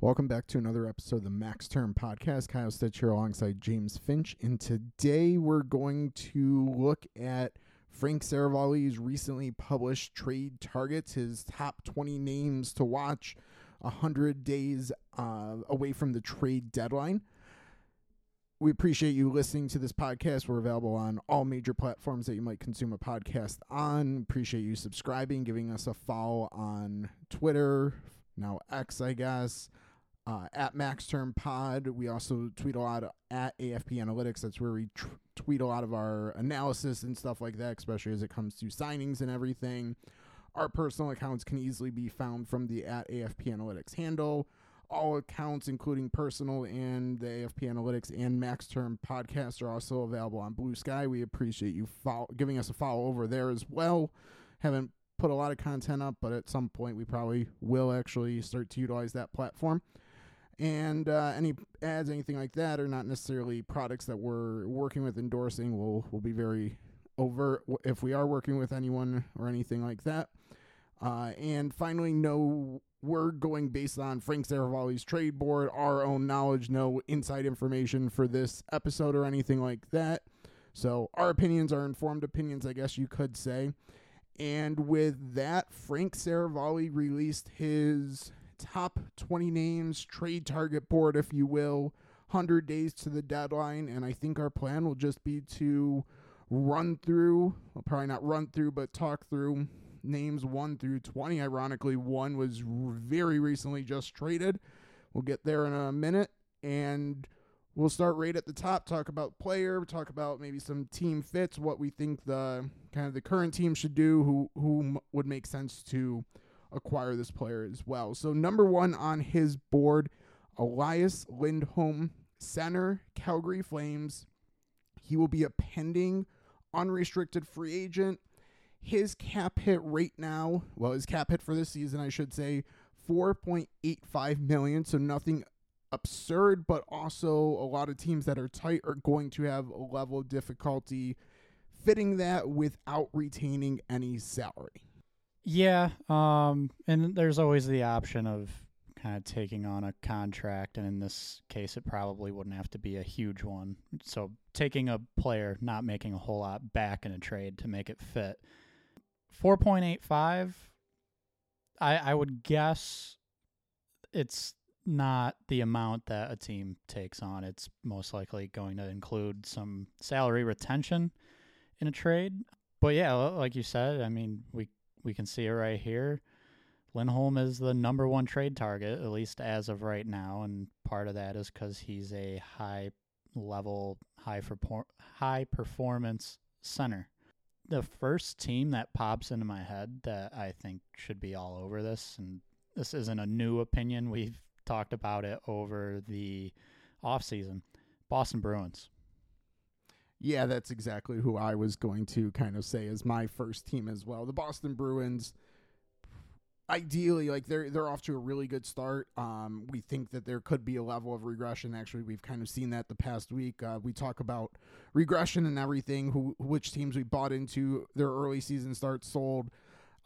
Welcome back to another episode of the Max Term Podcast. Kyle Stitch here alongside James Finch. And today we're going to look at Frank Seravalli's recently published trade targets, his top 20 names to watch 100 days uh, away from the trade deadline. We appreciate you listening to this podcast. We're available on all major platforms that you might consume a podcast on. Appreciate you subscribing, giving us a follow on Twitter, now X, I guess, uh, at Max Term Pod. We also tweet a lot at AFP Analytics. That's where we tr- tweet a lot of our analysis and stuff like that, especially as it comes to signings and everything. Our personal accounts can easily be found from the at AFP Analytics handle. All accounts, including personal and the AFP Analytics and Max Term podcast, are also available on Blue Sky. We appreciate you follow, giving us a follow over there as well. Haven't put a lot of content up, but at some point we probably will actually start to utilize that platform. And uh, any ads, anything like that, are not necessarily products that we're working with endorsing. We'll we'll be very overt if we are working with anyone or anything like that. Uh, and finally, no, we're going based on Frank Seravalli's trade board, our own knowledge, no inside information for this episode or anything like that. So our opinions are informed opinions, I guess you could say. And with that, Frank Seravalli released his top 20 names, trade target board, if you will, 100 days to the deadline. And I think our plan will just be to run through, well, probably not run through, but talk through names 1 through 20. Ironically, one was very recently just traded. We'll get there in a minute. And we'll start right at the top, talk about player, talk about maybe some team fits, what we think the kind of the current team should do, who who would make sense to acquire this player as well. So number one on his board, Elias Lindholm, center, Calgary Flames. He will be a pending unrestricted free agent. His cap hit right now, well, his cap hit for this season, I should say, 4.85 million. So nothing absurd, but also a lot of teams that are tight are going to have a level of difficulty fitting that without retaining any salary. Yeah, um, and there's always the option of kind of taking on a contract, and in this case, it probably wouldn't have to be a huge one. So taking a player, not making a whole lot back in a trade to make it fit. Four point eight five. I I would guess it's not the amount that a team takes on. It's most likely going to include some salary retention in a trade. But yeah, like you said, I mean, we we can see it right here. Lindholm is the number one trade target, at least as of right now, and part of that is because he's a high level, high for high performance center. The first team that pops into my head that I think should be all over this, and this isn't a new opinion, we've talked about it over the offseason. Boston Bruins. Yeah, that's exactly who I was going to kind of say as my first team as well. The Boston Bruins ideally like they're they're off to a really good start. Um, we think that there could be a level of regression. Actually, we've kind of seen that the past week. Uh, we talk about regression and everything. Who which teams we bought into their early season start sold.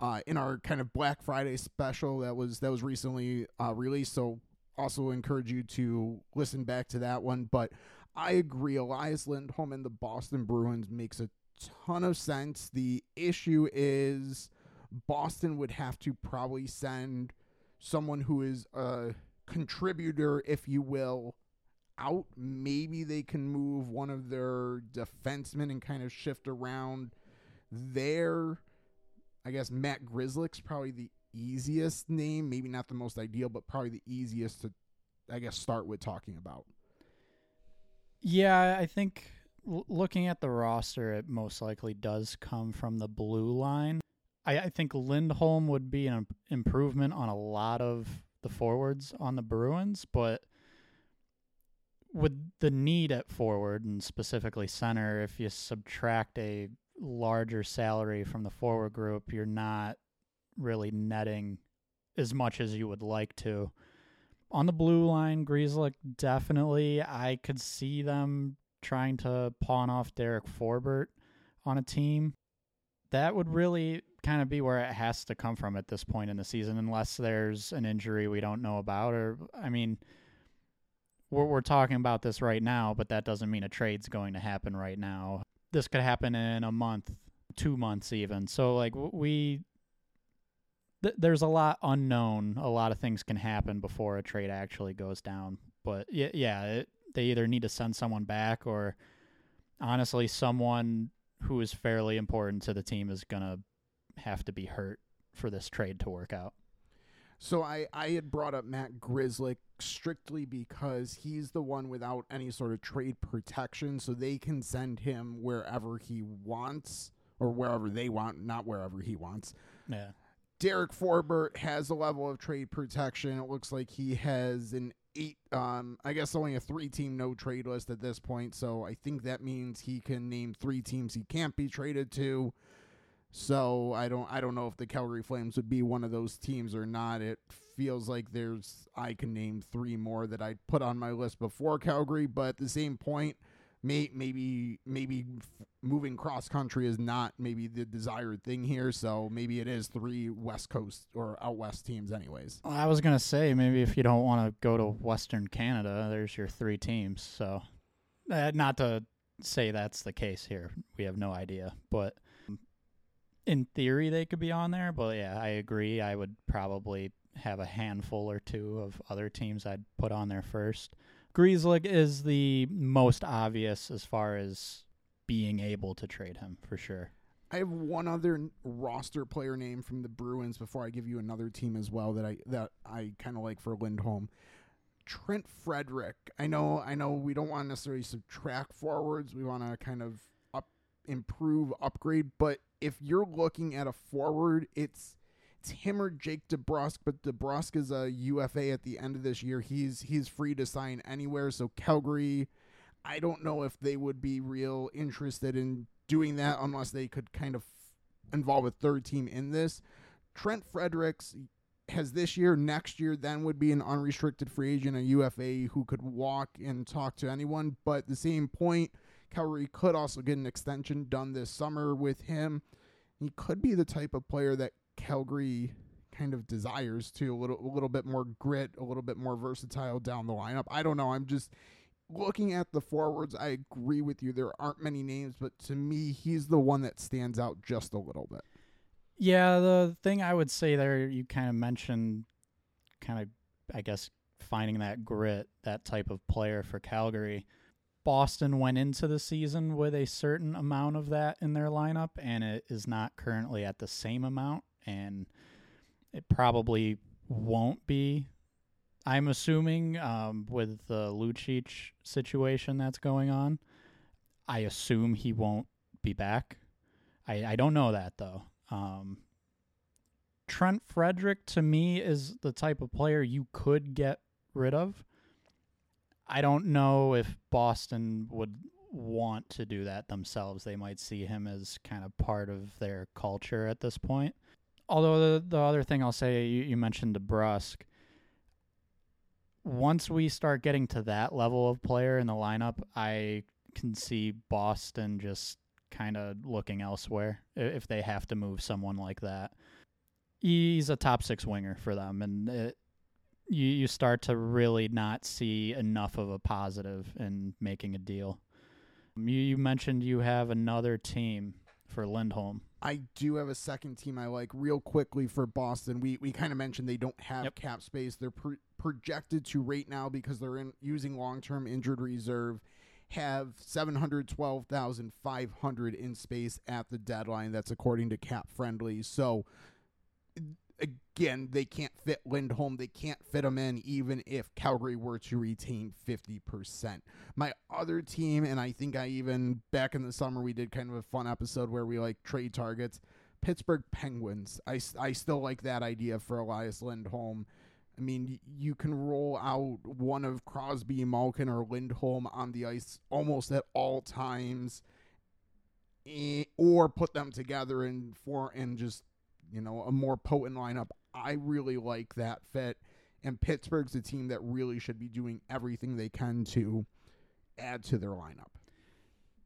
Uh, in our kind of Black Friday special that was that was recently uh, released. So also encourage you to listen back to that one. But I agree. Elias Lindholm and the Boston Bruins makes a ton of sense. The issue is Boston would have to probably send someone who is a contributor, if you will, out. Maybe they can move one of their defensemen and kind of shift around there. I guess Matt Grzelcyk's probably the easiest name. Maybe not the most ideal, but probably the easiest to, I guess, start with talking about. Yeah, I think l- looking at the roster, it most likely does come from the blue line. I, I think Lindholm would be an improvement on a lot of the forwards on the Bruins, but with the need at forward and specifically center, if you subtract a larger salary from the forward group, you're not really netting as much as you would like to on the blue line, Grzelcyk definitely. I could see them trying to pawn off Derek Forbort on a team. That would really kind of be where it has to come from at this point in the season, unless there's an injury we don't know about. Or, I mean, we're, we're talking about this right now, but that doesn't mean a trade's going to happen right now. This could happen in a month, two months, even. So, like, we. Th- there's a lot unknown. A lot of things can happen before a trade actually goes down. But yeah, yeah, it, they either need to send someone back or honestly, someone who is fairly important to the team is going to have to be hurt for this trade to work out. So I, I had brought up Matt Grzelcyk strictly because he's the one without any sort of trade protection, so they can send him wherever he wants or wherever they want, not wherever he wants. Yeah. Derek Forbort has a level of trade protection. It looks like he has an eight um I guess only a three team no trade list at this point, so I think that means he can name three teams he can't be traded to. So I don't I don't know if the Calgary Flames would be one of those teams or not. It feels like there's I can name three more that I put on my list before Calgary, but at the same point, may, maybe maybe moving cross country is not maybe the desired thing here. So maybe it is three West Coast or out west teams, anyways. I was gonna say maybe if you don't want to go to Western Canada, there's your three teams. So, uh, not to say that's the case here. We have no idea, but in theory they could be on there. But yeah, I agree. I would probably have a handful or two of other teams I'd put on there first. Grzelcyk is the most obvious as far as being able to trade him for sure. I have one other roster player name from the Bruins before I give you another team as well that I that I kind of like for Lindholm. Trent Frederick. I know I know we don't want to necessarily subtract forwards. We want to kind of up improve, upgrade, but if you're looking at a forward, it's it's him or Jake DeBrusk, but DeBrusk is a UFA at the end of this year. He's he's free to sign anywhere. So Calgary, I don't know if they would be real interested in doing that unless they could kind of involve a third team in this. Trent Fredericks has this year, next year, then would be an unrestricted free agent, a UFA who could walk and talk to anyone. But the same point, Calgary could also get an extension done this summer with him. He could be the type of player that Calgary kind of desires to a little a little bit more grit, a little bit more versatile down the lineup. I don't know. I'm just looking at the forwards. I agree with you. There aren't many names, but to me, he's the one that stands out just a little bit. Yeah, the thing I would say there, you kind of mentioned, kind of, I guess, finding that grit, that type of player for Calgary. Boston went into the season with a certain amount of that in their lineup, and it is not currently at the same amount and it probably won't be. I'm assuming um, with the Lucic situation that's going on, I assume he won't be back. I, I don't know that though. Um, Trent Frederick to me is the type of player you could get rid of. I don't know if Boston would want to do that themselves. They might see him as kind of part of their culture at this point. Although the, the other thing I'll say, you, you mentioned DeBrusk. Once we start getting to that level of player in the lineup, I can see Boston just kind of looking elsewhere if they have to move someone like that. He's a top six winger for them, and it, you you start to really not see enough of a positive in making a deal. You, you mentioned you have another team for Lindholm. I do have a second team I like real quickly for Boston. We we kind of mentioned they don't have yep. cap space. They're pro- projected to right now because they're in using long-term injured reserve have 712,500 in space at the deadline. That's according to Cap Friendly. So again, they can't fit Lindholm. They can't fit him in even if Calgary were to retain 50%. My other team, and I think I even, back in the summer, we did kind of a fun episode where we like trade targets. Pittsburgh Penguins. I, I still like that idea for Elias Lindholm. I mean, you can roll out one of Crosby, Malkin, or Lindholm on the ice almost at all times, eh, or put them together and for and just you know, a more potent lineup. I really like that fit. And Pittsburgh's a team that really should be doing everything they can to add to their lineup.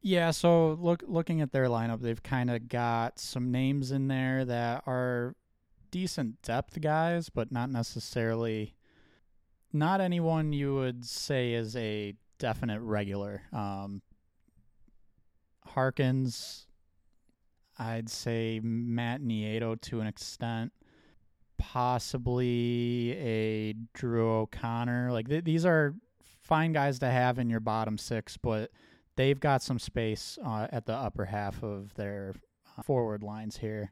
Yeah, so look looking at their lineup, they've kind of got some names in there that are decent depth guys, but not necessarily not anyone you would say is a definite regular. Um, Harkins, I'd say Matt Nieto to an extent, possibly a Drew O'Connor. Like th- these are fine guys to have in your bottom six, but they've got some space uh, at the upper half of their uh, forward lines here.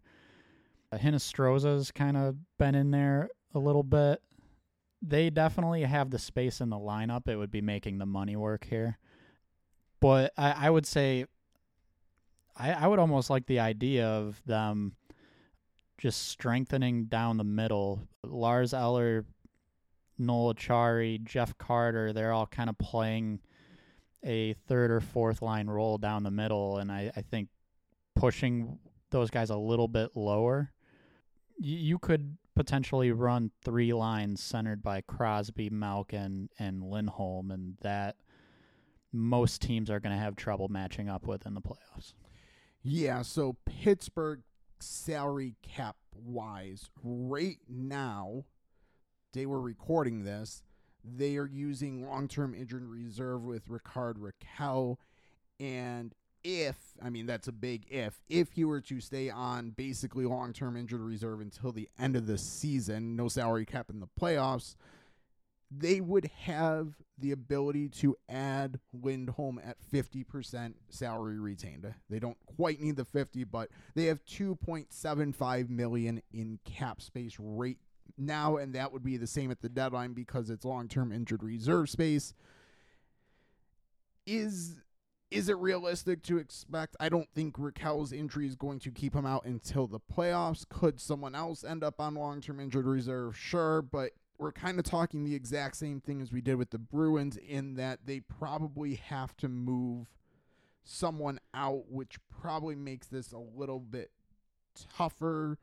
Uh, Hinostroza's kind of been in there a little bit. They definitely have the space in the lineup. It would be making the money work here. But I, I would say I, I would almost like the idea of them just strengthening down the middle. Lars Eller, Noel Acciari, Jeff Carter, they're all kind of playing – a third or fourth line role down the middle, and I, I think pushing those guys a little bit lower, you, you could potentially run three lines centered by Crosby, Malkin, and Lindholm, and that most teams are going to have trouble matching up with in the playoffs. Yeah, so Pittsburgh salary cap wise, right now, they were recording this they are using long term injured reserve with Rickard Rakell. And if, I mean, that's a big if, if he were to stay on basically long term injured reserve until the end of the season, no salary cap in the playoffs, they would have the ability to add Lindholm at 50% salary retained. They don't quite need the 50, but they have 2.75 million in cap space right now, and that would be the same at the deadline because it's long term injured reserve space. Is is it realistic to expect? I don't think Rakell's injury is going to keep him out until the playoffs. Could someone else end up on long term injured reserve? Sure, but we're kind of talking the exact same thing as we did with the Bruins in that they probably have to move someone out, which probably makes this a little bit tougher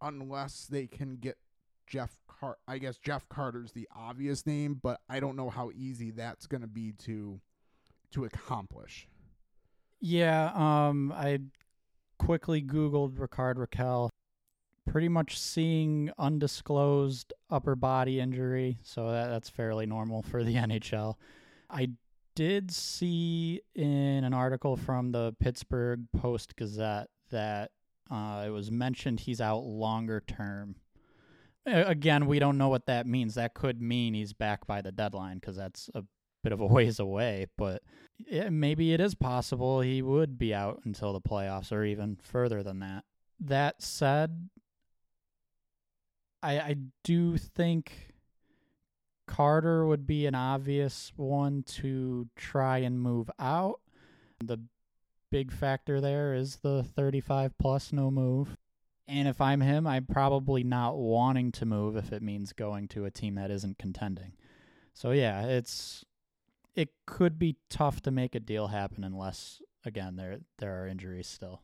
unless they can get Jeff Car I guess Jeff Carter's the obvious name, but I don't know how easy that's going to be to to accomplish. Yeah, um I quickly googled Rickard Rakell pretty much seeing undisclosed upper body injury, so that, that's fairly normal for the NHL. I did see in an article from the Pittsburgh Post Gazette that uh, it was mentioned he's out longer term Again, we don't know what that means. That could mean he's back by the deadline because that's a bit of a ways away. But it, maybe it is possible he would be out until the playoffs or even further than that. That said, I I do think Carter would be an obvious one to try and move out. The big factor there is the 35 plus no move. And if I'm him, I'm probably not wanting to move if it means going to a team that isn't contending. So yeah, it's it could be tough to make a deal happen unless again there there are injuries still.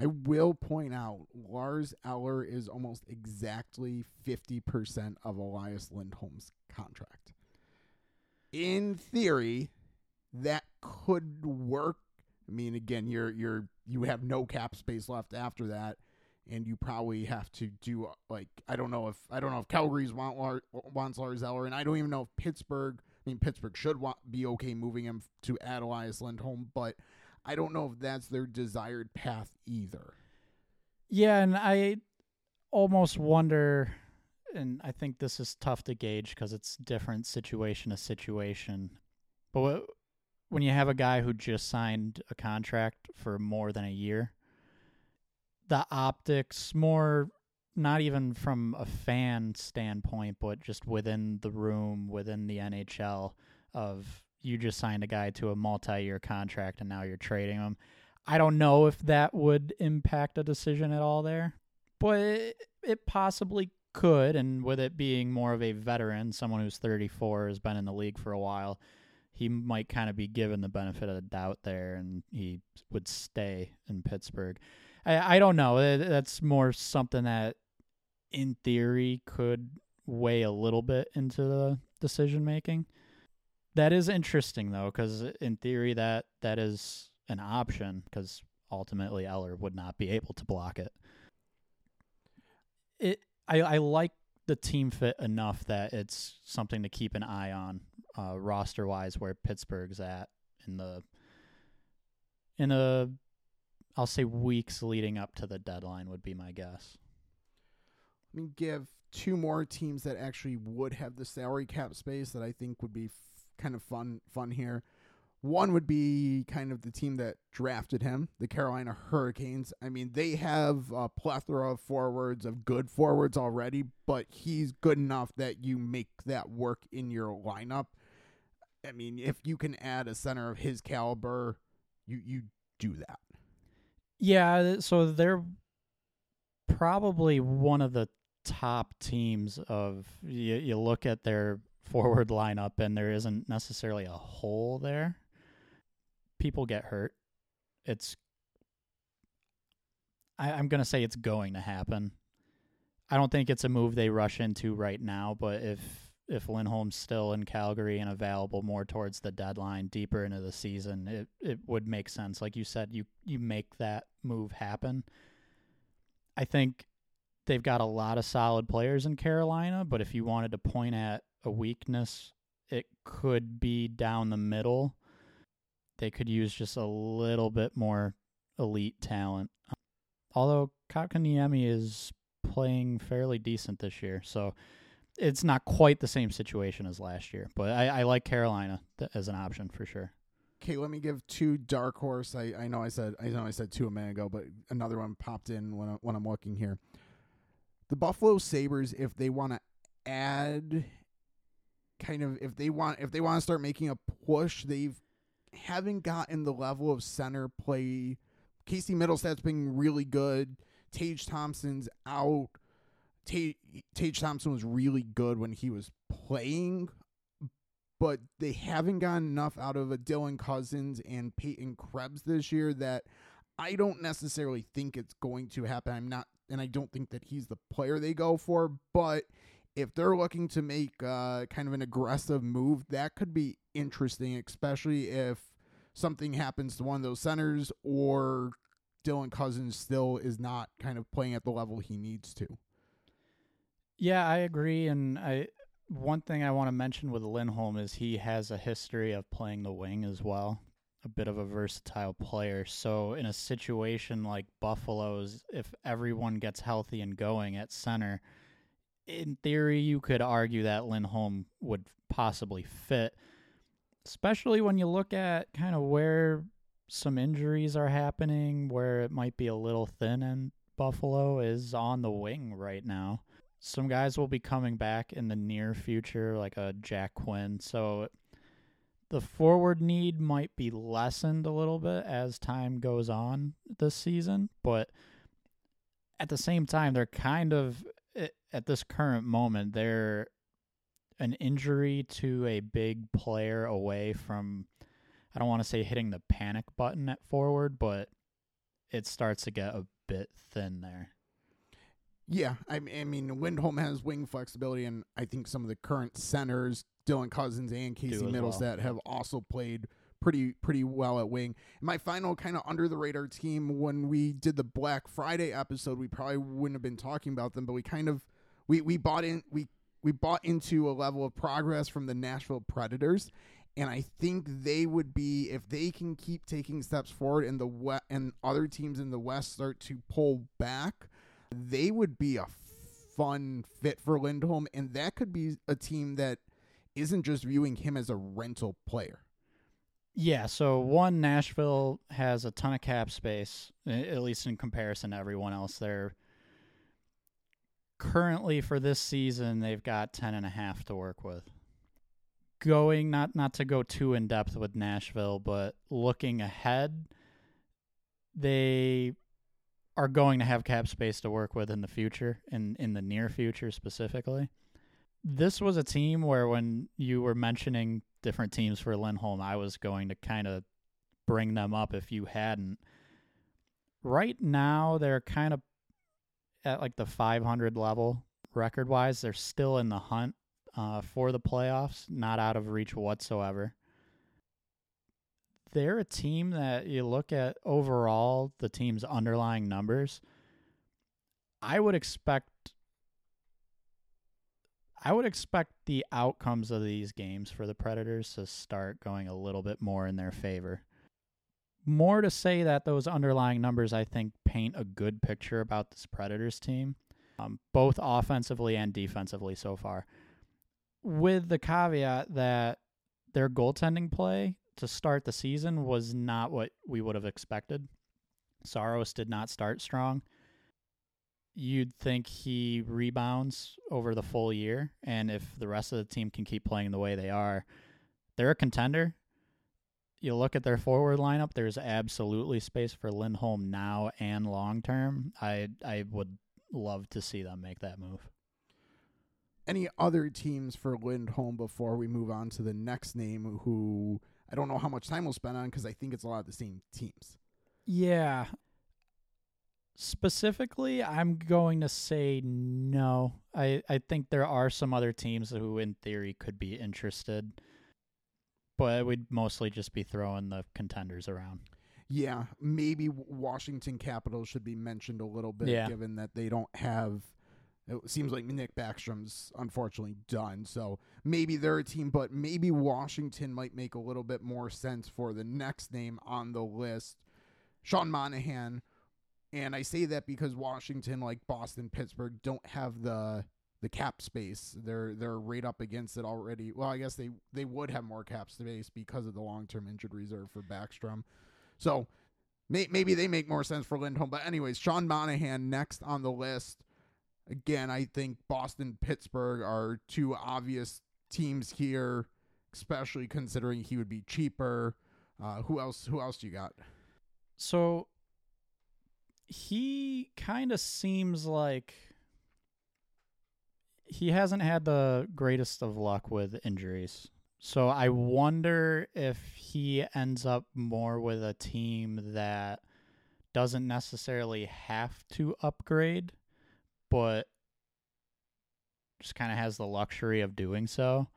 I will point out Lars Eller is almost exactly 50% of Elias Lindholm's contract. In theory, that could work. I mean, again, you're you're you have no cap space left after that and you probably have to do uh, like I don't know if I don't know if Calgary's want wants Lars Eller, and I don't even know if Pittsburgh. I mean, Pittsburgh should want, be okay moving him to add Elias Lindholm, but I don't know if that's their desired path either. Yeah, and I almost wonder, and I think this is tough to gauge because it's different situation to situation. But when you have a guy who just signed a contract for more than a year, the optics more not even from a fan standpoint, but just within the room, within the NHL, of you just signed a guy to a multi-year contract and now you're trading him. I don't know if that would impact a decision at all there, but it, it possibly could. And with it being more of a veteran, someone who's 34 has been in the league for a while, he might kind of be given the benefit of the doubt there, and he would stay in Pittsburgh. I, I don't know. That's more something that, in theory, could weigh a little bit into the decision making. That is interesting though, because in theory, that that is an option because ultimately Eller would not be able to block it. It I, I like the team fit enough that it's something to keep an eye on uh, roster wise where Pittsburgh's at in the in the I'll say weeks leading up to the deadline would be my guess. Let me give two more teams that actually would have the salary cap space that I think would be kind of fun fun here. One would be kind of the team that drafted him, the Carolina Hurricanes. I mean, they have a plethora of forwards, of good forwards already, but he's good enough that you make that work in your lineup. I mean, if you can add a center of his caliber, you you do that. Yeah, so they're probably one of the top teams of you, you look at their forward lineup and there isn't necessarily a hole there. People get hurt. It's I, I'm gonna say it's going to happen. I don't think it's a move they rush into right now, but if if Lindholm's still in Calgary and available more towards the deadline, deeper into the season, it it would make sense. Like you said, you you make that move happen. I think they've got a lot of solid players in Carolina, but if you wanted to point at a weakness, it could be down the middle. They could use just a little bit more elite talent. Although Kotkaniemi is playing fairly decent this year, so it's not quite the same situation as last year. But I, I like Carolina as an option for sure. Okay, let me give two dark horse. I, I know I said I know I said two a minute ago, but another one popped in when I, when I'm looking here. The Buffalo Sabres, if they want to add, kind of if they want if they want to start making a push, they've haven't gotten the level of center play. Casey Mittelstadt's been really good. Tage Thompson's out. Tage, Tage Thompson was really good when he was playing, but they haven't gotten enough out of a Dylan Cozens and Peyton Krebs this year that I don't necessarily think it's going to happen. I'm not, and I don't think that he's the player they go for, but if they're looking to make uh, kind of an aggressive move, that could be interesting, especially if something happens to one of those centers or Dylan Cozens still is not kind of playing at the level he needs to. Yeah, I agree. And I one thing I want to mention with Lindholm is he has a history of playing the wing as well. A bit of a versatile player. So in a situation like Buffalo's, if everyone gets healthy and going at center, in theory you could argue that Lindholm would possibly fit. Especially when you look at kind of where some injuries are happening, where it might be a little thin and Buffalo is on the wing right now some guys will be coming back in the near future, like a Jack Quinn. So the forward need might be lessened a little bit as time goes on this season, but at the same time, they're kind of at this current moment, they're an injury to a big player away from. I don't want to say hitting the panic button at forward, but it starts to get a bit thin there. Yeah, I, I mean Lindholm has wing flexibility, and I think some of the current centers, Dylan Cozens and Casey Mittelstadt, well. have also played pretty pretty well at wing. My final kind of under the radar team when we did the Black Friday episode, we probably wouldn't have been talking about them, but we kind of we we bought in we we bought into a level of progress from the Nashville Predators. And I think they would be if they can keep taking steps forward, and the we- and other teams in the West start to pull back they would be a fun fit for Lindholm, and that could be a team that isn't just viewing him as a rental player. Yeah, so one Nashville has a ton of cap space, at least in comparison to everyone else. They're currently for this season they've got ten and a half to work with. Going not not to go too in depth with Nashville, but looking ahead, they are going to have cap space to work with in the future, in in the near future specifically. This was a team where when you were mentioning different teams for Lindholm, I was going to kind of bring them up if you hadn't. Right now, they're kind of at like the 500 level record wise. They're still in the hunt uh, for the playoffs, not out of reach whatsoever. they're a team that you look at overall the team's underlying numbers. I would expect I would expect the outcomes of these games for the Predators to start going a little bit more in their favor. More to say that those underlying numbers, I think, paint a good picture about this Predators team, um, both offensively and defensively so far. With the caveat that their goaltending play to start the season was not what we would have expected. Saros did not start strong you'd think he rebounds over the full year. And if the rest of the team can keep playing the way they are, they're a contender. You look at their forward lineup, there's absolutely space for Lindholm now and long term. I I would love to see them make that move. Any other teams for Lindholm before we move on to the next name who I don't know how much time we'll spend on because I think it's a lot of the same teams. Yeah, Specifically, I'm going to say no. I, I think there are some other teams who, in theory, could be interested, but we'd mostly just be throwing the contenders around. Yeah, maybe Washington Capitals should be mentioned a little bit, Yeah. given that they don't have. It seems like Nick Backstrom's unfortunately done, so maybe they're a team, but maybe Washington might make a little bit more sense for the next name on the list, Sean Monahan. And I say that because Washington, like Boston, Pittsburgh, don't have the the cap space. They're they're right up against it already. Well, I guess they they would have more cap space because of the long term injured reserve for Backstrom. So may, maybe they make more sense for Lindholm. But anyways, Sean Monahan next on the list. Again, I think Boston, Pittsburgh are two obvious teams here, especially considering he would be cheaper. Uh, who else? Who else do you got? So he kind of seems like he hasn't had the greatest of luck with injuries. So I wonder if he ends up more with a team that doesn't necessarily have to upgrade, but just kind of has the luxury of doing so.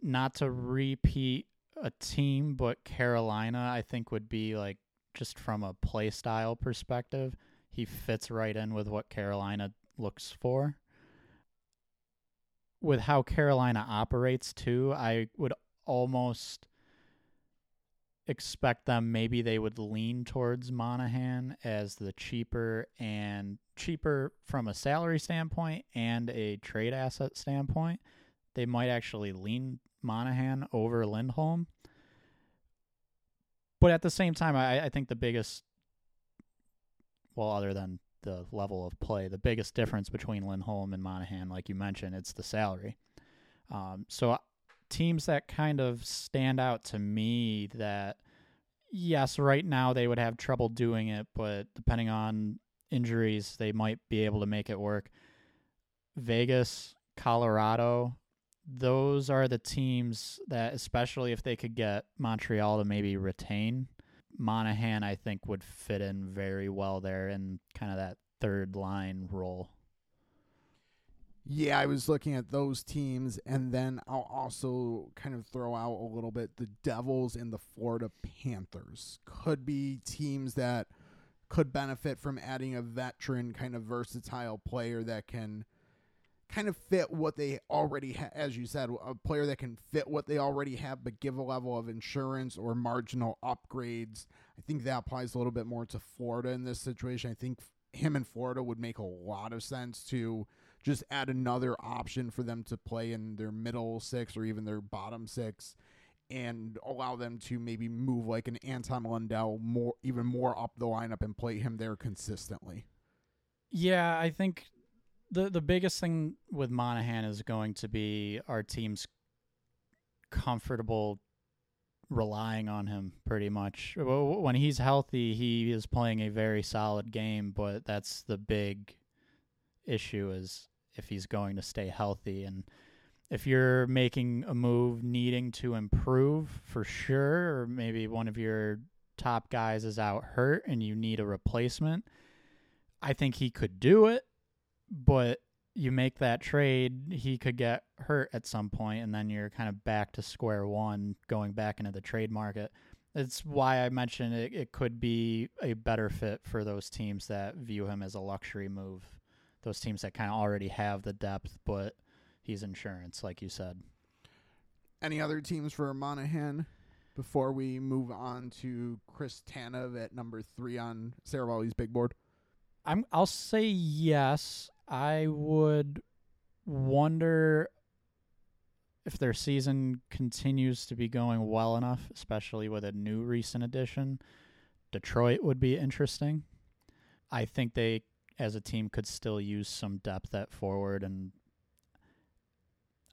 Not to repeat a team, but Carolina, I think, would be like just from a play style perspective, he fits right in with what Carolina looks for. With how Carolina operates too, I would almost expect them maybe they would lean towards Monahan as the cheaper and cheaper from a salary standpoint and a trade asset standpoint. They might actually lean Monahan over Lindholm. But at the same time, I, I think the biggest, well, other than the level of play, the biggest difference between Lindholm and Monahan, like you mentioned, it's the salary. Um, so teams that kind of stand out to me that, yes, right now they would have trouble doing it, but depending on injuries, they might be able to make it work. Vegas, Colorado, those are the teams that, especially if they could get Montreal to maybe retain, Monahan, I think, would fit in very well there in kind of that third line role. Yeah, I was looking at those teams, and then I'll also kind of throw out a little bit the Devils and the Florida Panthers could be teams that could benefit from adding a veteran, kind of versatile player that can kind of fit what they already have. As you said, a player that can fit what they already have, but give a level of insurance or marginal upgrades. I think that applies a little bit more to Florida in this situation. I think him in Florida would make a lot of sense to just add another option for them to play in their middle six or even their bottom six and allow them to maybe move like an Anton Lundell more even more up the lineup and play him there consistently. Yeah, I think the the biggest thing with Monahan is going to be our team's comfortable relying on him pretty much. When he's healthy, he is playing a very solid game, but that's the big issue is if he's going to stay healthy and if you're making a move needing to improve for sure or maybe one of your top guys is out hurt and you need a replacement, I think he could do it, but you make that trade, he could get hurt at some point, and then you're kind of back to square one, going back into the trade market. It's why I mentioned it, it could be a better fit for those teams that view him as a luxury move. Those teams that kind of already have the depth, but he's insurance, like you said. Any other teams for Monahan before we move on to Chris Tanev at number three on Seravalli's big board? I'm I'll say yes. I would wonder if their season continues to be going well enough, especially with a new recent addition. Detroit would be interesting. I think they as a team could still use some depth at forward and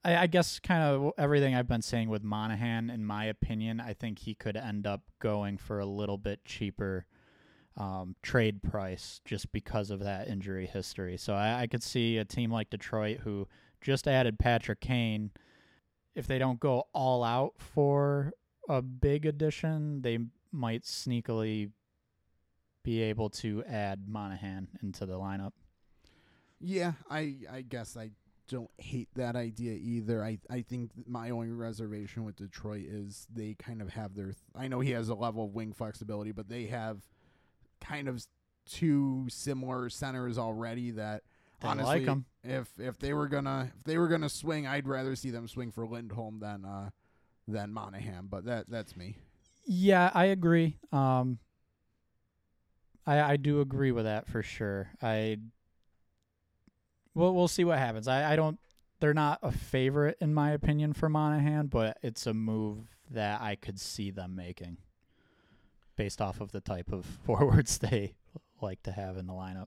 I, I guess kind of everything I've been saying with Monahan, in my opinion, I think he could end up going for a little bit cheaper um, trade price just because of that injury history. So I, I could see a team like Detroit who just added Patrick Kane. If they don't go all out for a big addition, they might sneakily be able to add Monahan into the lineup. Yeah, I I guess I don't hate that idea either. I I think my only reservation with Detroit is they kind of have their. Th- I know he has a level of wing flexibility, but they have kind of two similar centers already that They honestly, like if if they were gonna if they were gonna swing, I'd rather see them swing for Lindholm than uh than Monahan. But that that's me. Yeah, I agree. Um, I I do agree with that for sure. I we'll we'll see what happens. I I don't. They're not a favorite in my opinion for Monahan, but it's a move that I could see them making, based off of the type of forwards they like to have in the lineup.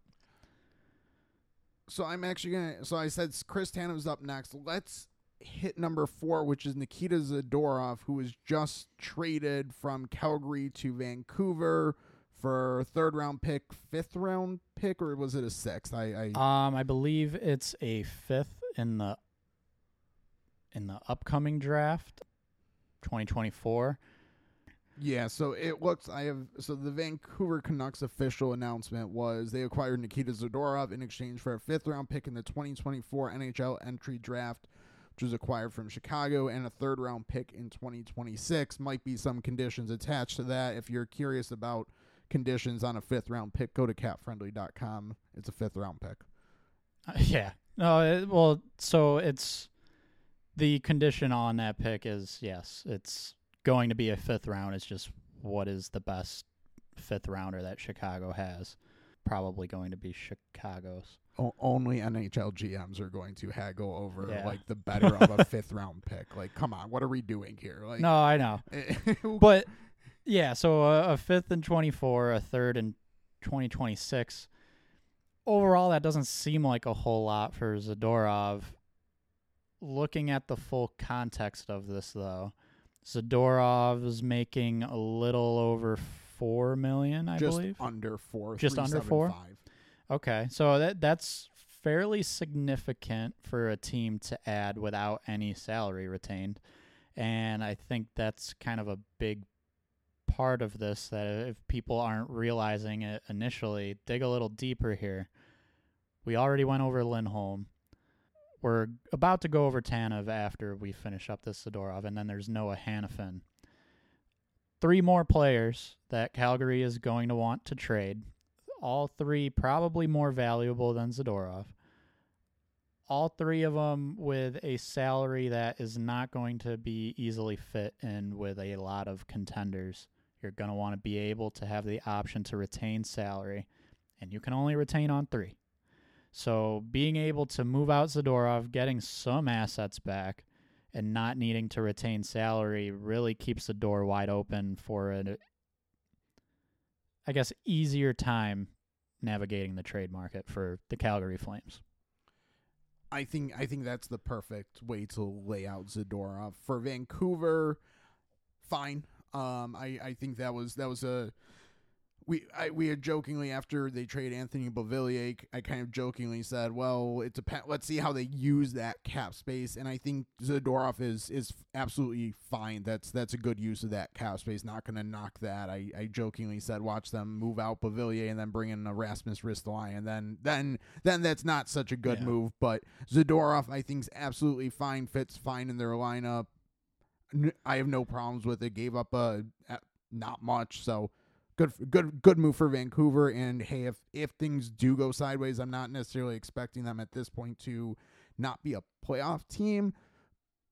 So I'm actually gonna. So I said Chris Tanev's up next. Let's hit number four, which is Nikita Zadorov, who was just traded from Calgary to Vancouver for third round pick, fifth round pick, or was it a sixth? I, I Um, I believe it's a fifth in the in the upcoming draft, 2024. Yeah. So it looks. I have. So the Vancouver Canucks official announcement was they acquired Nikita Zadorov in exchange for a fifth round pick in the 2024 NHL entry draft. Which was acquired from Chicago and a third round pick in 2026. Might be some conditions attached to that. If you're curious about conditions on a fifth round pick, go to capfriendly.com. It's a fifth round pick. Uh, yeah. No, it, well, so it's the condition on that pick is yes, it's going to be a fifth round. It's just what is the best fifth rounder that Chicago has? Probably going to be Chicago's. O- only NHL GMs are going to haggle over Yeah. like the better of a fifth round pick. Like, come on, what are we doing here? Like, No, I know. but yeah, so a, a fifth in 24, a third in 2026. Overall, that doesn't seem like a whole lot for Zadorov. Looking at the full context of this, though, Zadorov is making a little over four million, I just believe. under four, Just under four? 375. Okay, so that that's fairly significant for a team to add without any salary retained, and I think that's kind of a big part of this. That if people aren't realizing it initially, dig a little deeper here. We already went over Lindholm. We're about to go over Tanev after we finish up this Zadorov, and then there's Noah Hanifin. Three more players that Calgary is going to want to trade all three probably more valuable than Zadorov. All three of them with a salary that is not going to be easily fit in with a lot of contenders. You're going to want to be able to have the option to retain salary, and you can only retain on three. So being able to move out Zadorov, getting some assets back, and not needing to retain salary really keeps the door wide open for an I guess, easier time navigating the trade market for the Calgary Flames. I think I think that's the perfect way to lay out Zadorov for Vancouver. Fine. Um, I, I think that was that was a we I, we had jokingly after they trade Anthony Beauvillier, I kind of jokingly said, well, it depends. Let's see how they use that cap space, and I think Zadorov is is absolutely fine. That's that's a good use of that cap space. Not going to knock that. I, I jokingly said, watch them move out Beauvillier and then bring in Rasmus Ristolainen, then then then that's not such a good Yeah. move. But Zadorov, I think, is absolutely fine. Fits fine in their lineup. I have no problems with it. Gave up a not much. So good, good, good move for Vancouver. And hey, if if things do go sideways, I'm not necessarily expecting them at this point to not be a playoff team.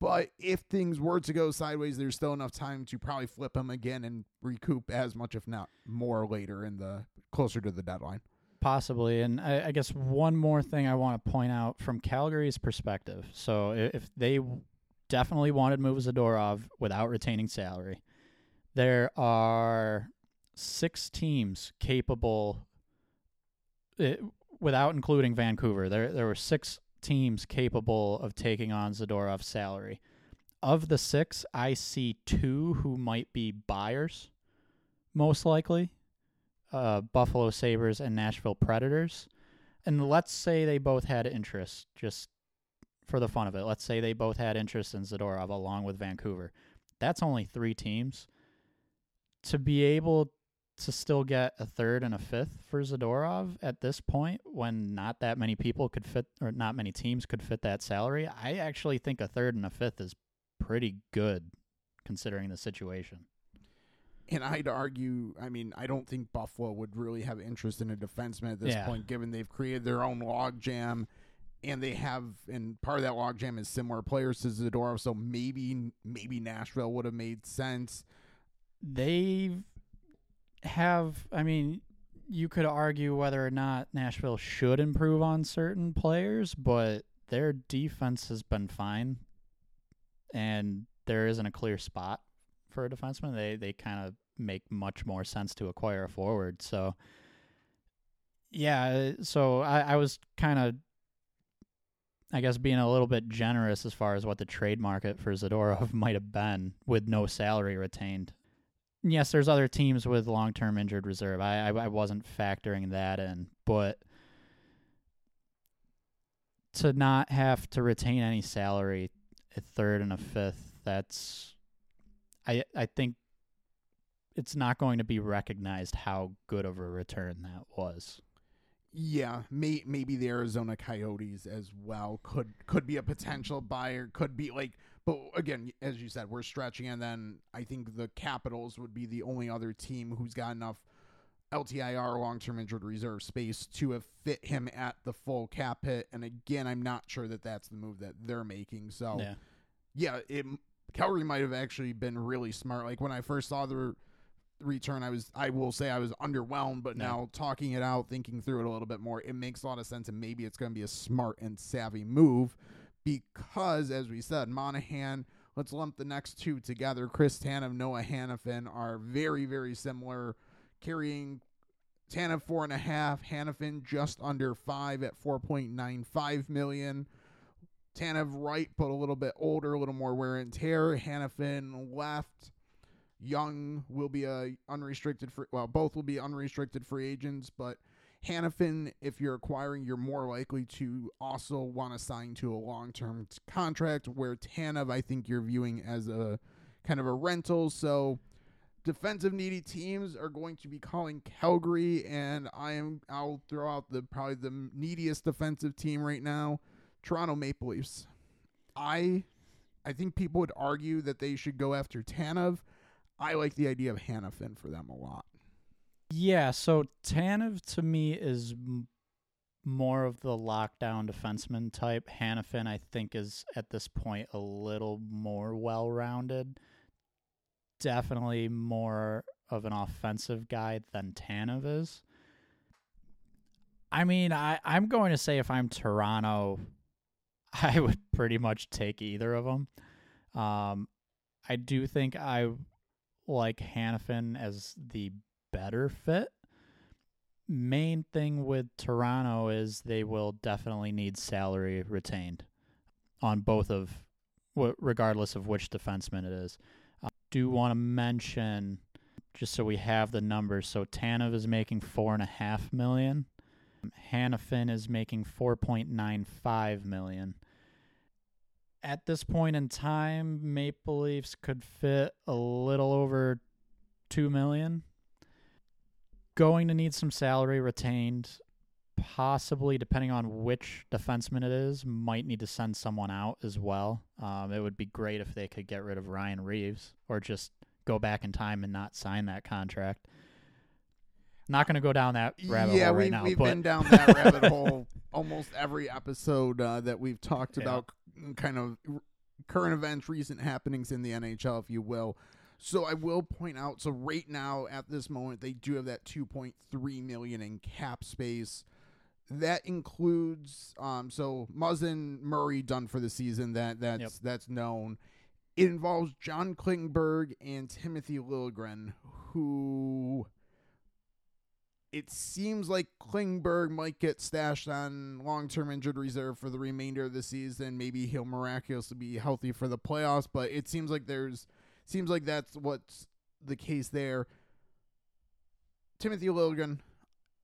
But if things were to go sideways, there's still enough time to probably flip them again and recoup as much, if not more, later in the closer to the deadline. Possibly, and I, I guess one more thing I want to point out from Calgary's perspective. So if they definitely wanted move Zadorov without retaining salary, there are six teams capable, it, without including Vancouver. There there were six teams capable of taking on Zadorov's salary. Of the six, I see two who might be buyers, most likely uh, Buffalo Sabres and Nashville Predators. And let's say they both had interest, just for the fun of it. Let's say they both had interest in Zadorov along with Vancouver. That's only three teams. To be able to still get a third and a fifth for Zadorov at this point, when not that many people could fit, or not many teams could fit that salary, I actually think a third and a fifth is pretty good considering the situation. And I'd argue, I mean, I don't think Buffalo would really have interest in a defenseman at this Yeah. point, given they've created their own logjam, and they have, and part of that logjam is similar players to Zadorov. So maybe, maybe Nashville would have made sense. they have i mean you could argue whether or not nashville should improve on certain players but their defense has been fine. And there isn't a clear spot for a defenseman. They they kind of make much more sense to acquire a forward. So yeah so i, I was kind of I guess being a little bit generous as far as what the trade market for Zadorov might have been with no salary retained yes, there's other teams with long term injured reserve. I, I I wasn't factoring that in, but to not have to retain any salary a third and a fifth, that's I I think it's not going to be recognized how good of a return that was. Yeah, may, maybe the Arizona Coyotes as well could could be a potential buyer. Could be like, but again, as you said, we're stretching, and then I think the Capitals would be the only other team who's got enough LTIR long term injured reserve space to have fit him at the full cap hit. And again, I'm not sure that that's the move that they're making. So Yeah. yeah, it Calgary might have actually been really smart. Like when I first saw the return, I was I will say I was underwhelmed, but Yeah. now talking it out, thinking through it a little bit more, it makes a lot of sense, and maybe it's going to be a smart and savvy move because, as we said, Monahan. Let's lump the next two together. Chris Tanev, Noah Hanifin are very, very similar, carrying Tanev four and a half, Hanifin just under five at four point nine five million. Tanev right, but a little bit older, a little more wear and tear. Hanifin left. Young will be a unrestricted free. Well, both will be unrestricted free agents, but Hanifin, if you're acquiring, you're more likely to also want to sign to a long-term t- contract. Where Tanev, I think you're viewing as a kind of a rental. So defensive needy teams are going to be calling Calgary, and I am. I'll throw out the probably the neediest defensive team right now, Toronto Maple Leafs. I, I think people would argue that they should go after Tanev. I like the idea of Hanifin for them a lot. Yeah, so Tanev to me is m- more of the lockdown defenseman type. Hanifin, I think, is at this point a little more well rounded. Definitely more of an offensive guy than Tanev is. I mean, I, I'm going to say if I'm Toronto, I would pretty much take either of them. Um, I do think I like Hanifin as the better fit. Main thing with Toronto is they will definitely need salary retained on both of, regardless of which defenseman it is. I do want to mention, just so we have the numbers. So Tanev is making four and a half million. Hanifin is making four point nine five million. At this point in time, Maple Leafs could fit a little over two million going to need some salary retained. Possibly, depending on which defenseman it is, might need to send someone out as well. Um, it would be great if they could get rid of Ryan Reaves or just go back in time and not sign that contract. Not going to go down that rabbit yeah, hole right we, now. we've but been down that rabbit hole almost every episode uh, that we've talked Yeah. about, kind of current events, recent happenings in the NHL, if you will. So I will point out. So right now, at this moment, they do have that 2.3 million in cap space. That includes um, so Muzzin Murray done for the season. That that's Yep. that's known. It involves John Klingberg and Timothy Liljegren, who it seems like Klingberg might get stashed on long-term injured reserve for the remainder of the season. Maybe he'll miraculously be healthy for the playoffs, but it seems like there's seems like that's what's the case there. Timothy Liljegren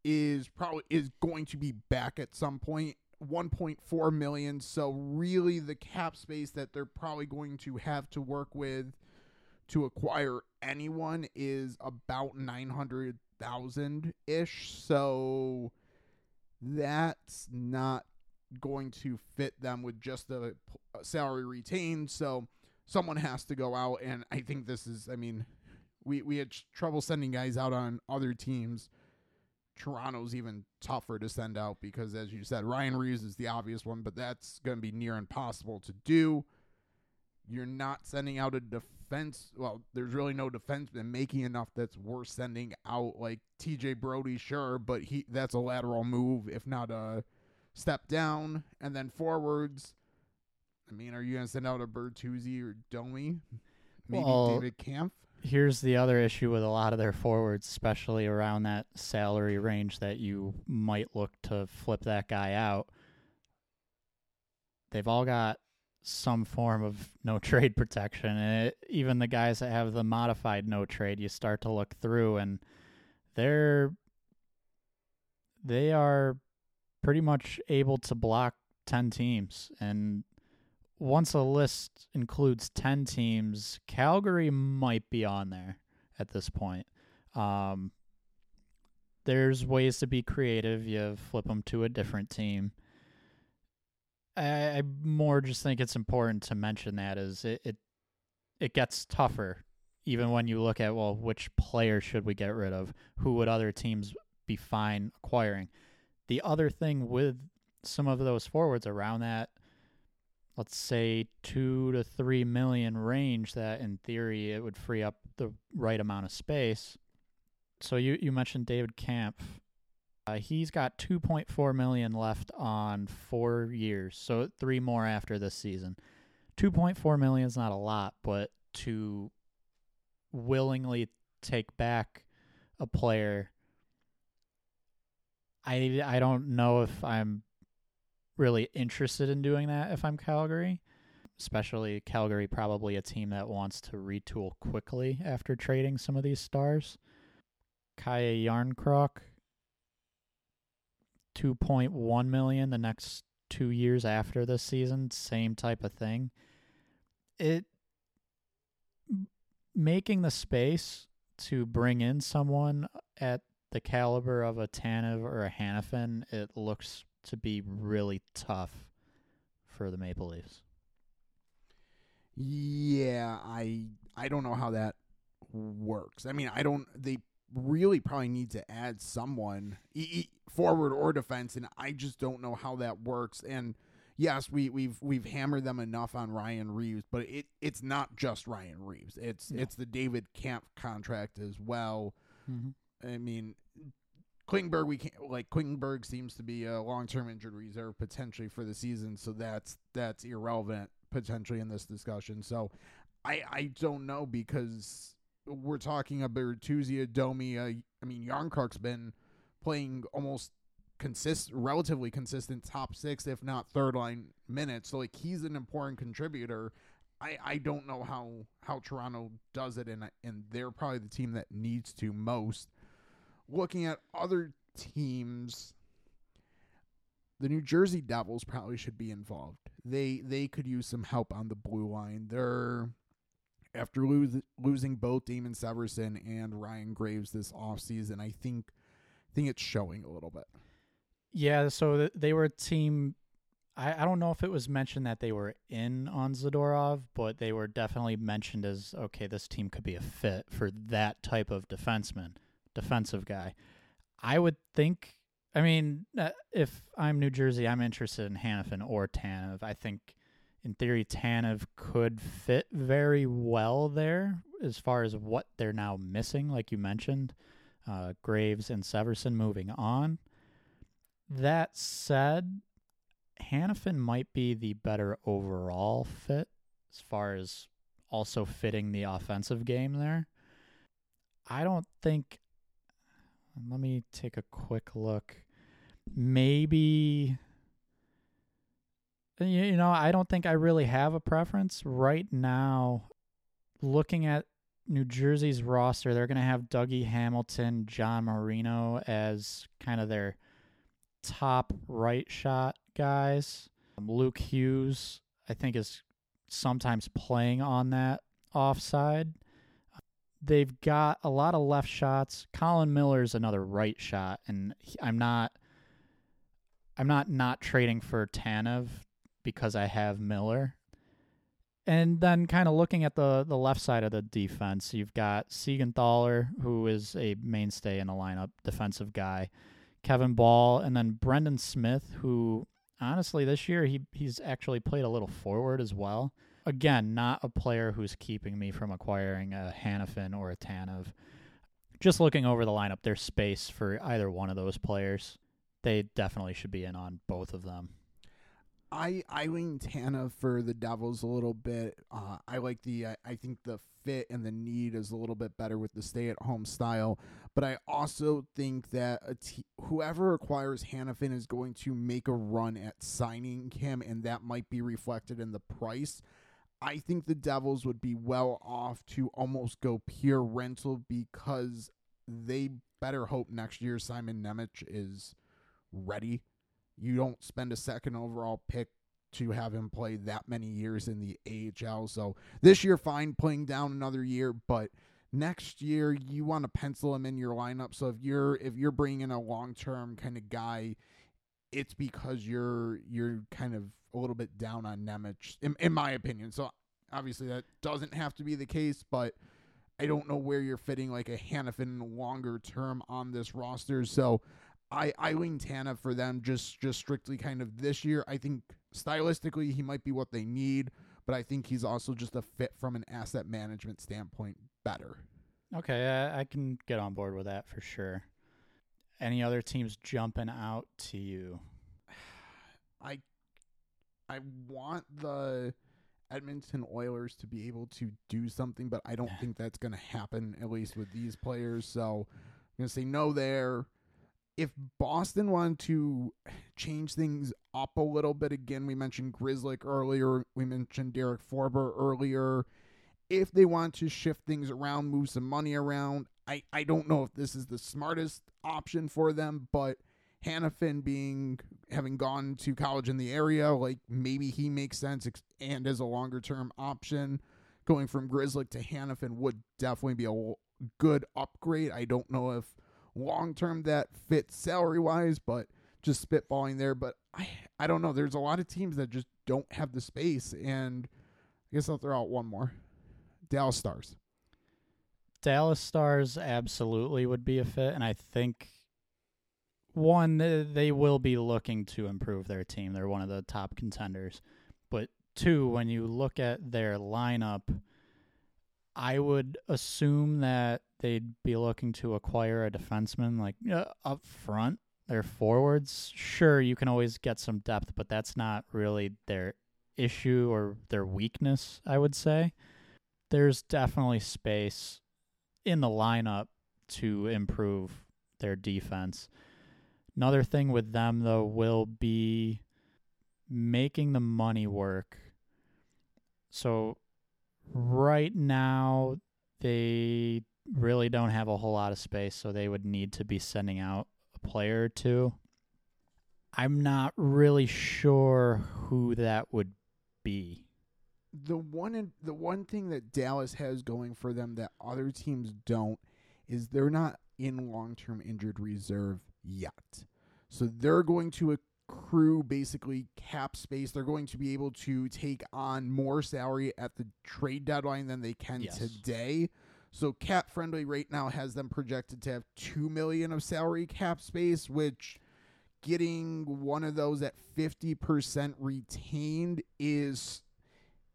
is probably is going to be back at some point. 1.4 million, so really the cap space that they're probably going to have to work with to acquire anyone is about 900,000 ish. So that's not going to fit them with just the salary retained. So someone has to go out. And I think this is, I mean, we, we had trouble sending guys out on other teams. Toronto's even tougher to send out because, as you said, Ryan Reaves is the obvious one, but that's going to be near impossible to do. You're not sending out a defense. Well, there's really no defenseman making enough that's worth sending out. Like TJ Brodie, sure, but he that's a lateral move, if not a step down. And then forwards. I mean, are you going to send out a Bertuzzi or Domi? Maybe Well, David Kampf? here's the other issue with a lot of their forwards, especially around that salary range that you might look to flip that guy out. They've all got some form of no trade protection, and it, even the guys that have the modified no trade, you start to look through, and they're they are pretty much able to block ten teams, and once a list includes 10 teams, Calgary might be on there at this point. Um, there's ways to be creative. You flip them to a different team. I, I more just think it's important to mention that is it, it it gets tougher even when you look at well which player should we get rid of who would other teams be fine acquiring the other thing with some of those forwards around that let's say two to three million range that in theory it would free up the right amount of space. So you, you mentioned David Kampf uh, he's got 2.4 million left on four years so three more after this season. 2.4 million is not a lot but to willingly take back a player i i don't know if i'm really interested in doing that if I'm Calgary. Especially Calgary, probably a team that wants to retool quickly after trading some of these stars. Calle Järnkrok, two point one million the next two years after this season, same type of thing. It making the space to bring in someone at the caliber of a Tanev or a Hanifin, it looks to be really tough for the Maple Leafs. Yeah, I I don't know how that works. I mean, I don't. They really probably need to add someone e- forward or defense, and I just don't know how that works. And yes, we we've we've hammered them enough on Ryan Reaves, but it it's not just Ryan Reaves. It's No. it's the David Kampf contract as well. Mm-hmm. I mean, Klingberg, we can't like Klingberg seems to be a long-term injured reserve potentially for the season, so that's that's irrelevant potentially in this discussion. So, I I don't know because we're talking about Bertuzzi, Domi. Uh, I mean, Järnkrok's been playing almost consist relatively consistent top six, if not third line minutes. So like he's an important contributor. I, I don't know how, how Toronto does it, and and they're probably the team that needs to most looking at other teams, the New Jersey Devils probably should be involved. They they could use some help on the blue line. They're after losing both Damon Severson and Ryan Graves this offseason, I think think it's showing a little bit. Yeah, so they were a team I, I don't know if it was mentioned that they were in on Zadorov, but they were definitely mentioned as okay, this team could be a fit for that type of defenseman, defensive guy. I would think. I mean, uh, if I'm New Jersey, I'm interested in Hanifin or Tanev. I think, in theory, Tanev could fit very well there as far as what they're now missing, like you mentioned, uh, Graves and Severson moving on. That said, Hanifin might be the better overall fit as far as also fitting the offensive game there. I don't think. Let me take a quick look. Maybe. You know, I don't think I really have a preference right now. Looking at New Jersey's roster, they're going to have Dougie Hamilton, John Marino as kind of their top right shot guys. Um, Luke Hughes, I think, is sometimes playing on that offside. They've got a lot of left shots. Colin Miller's another right shot, and he, I'm not. I'm not not trading for Tanev because I have Miller. And then kind of looking at the the left side of the defense, you've got Siegenthaler, who is a mainstay in the lineup, defensive guy. Kevin Bahl, and then Brendan Smith, who honestly this year he he's actually played a little forward as well. Again, not a player who's keeping me from acquiring a Hanifin or a Tanev. Just looking over the lineup, there's space for either one of those players. They definitely should be in on both of them. I I lean Tanev for the Devils a little bit. Uh, I like the I, I think the fit and the need is a little bit better with the stay at home style. But I also think that whoever acquires Hanifin is going to make a run at signing him, and that might be reflected in the price. I think the Devils would be well off to almost go pure rental because they better hope next year Simon Nemec is ready. You don't spend a second overall pick to have him play that many years in the AHL. So this year, fine, playing down another year, but next year you want to pencil him in your lineup. So if you're if you're bringing in a long term kind of guy, it's because you're you're kind of a little bit down on Nemec, in, in my opinion. So obviously that doesn't have to be the case, but I don't know where you're fitting like a Hanifin longer term on this roster. So I I lean Tanev for them just just strictly kind of this year. I think stylistically he might be what they need, but I think he's also just a fit from an asset management standpoint better. Okay, I, I can get on board with that for sure. Any other teams jumping out to you? I I want the Edmonton Oilers to be able to do something, but I don't think that's going to happen at least with these players. So I'm going to say no there if Boston wanted to change things up a little bit, again, we mentioned Grzelcyk earlier, we mentioned Derek Forbort earlier. If they want to shift things around, move some money around, I, I don't know if this is the smartest option for them, but Hanifin being having gone to college in the area, like maybe he makes sense and as a longer term option. Going from Grzelcyk to Hanifin would definitely be a good upgrade. I don't know if long term that fits salary wise, but just spitballing there. But I I don't know. There's a lot of teams that just don't have the space, and I guess I'll throw out one more: Dallas Stars. Dallas Stars absolutely would be a fit, and I think one they will be looking to improve their team. They're one of the top contenders, but two, when you look at their lineup, I would assume that they'd be looking to acquire a defenseman like uh, up front. Their forwards, sure, you can always get some depth, but that's not really their issue or their weakness, I would say. There's definitely space in the lineup to improve their defense. Another thing with them, though, will be making the money work. So, right now, they really don't have a whole lot of space, so they would need to be sending out a player or two. I'm not really sure who that would be. The one the one thing that Dallas has going for them that other teams don't is they're not in long-term injured reserve yet. So they're going to accrue basically cap space. They're going to be able to take on more salary at the trade deadline than they can Yes. today. So cap friendly right now has them projected to have two million of salary cap space, which getting one of those at fifty percent retained is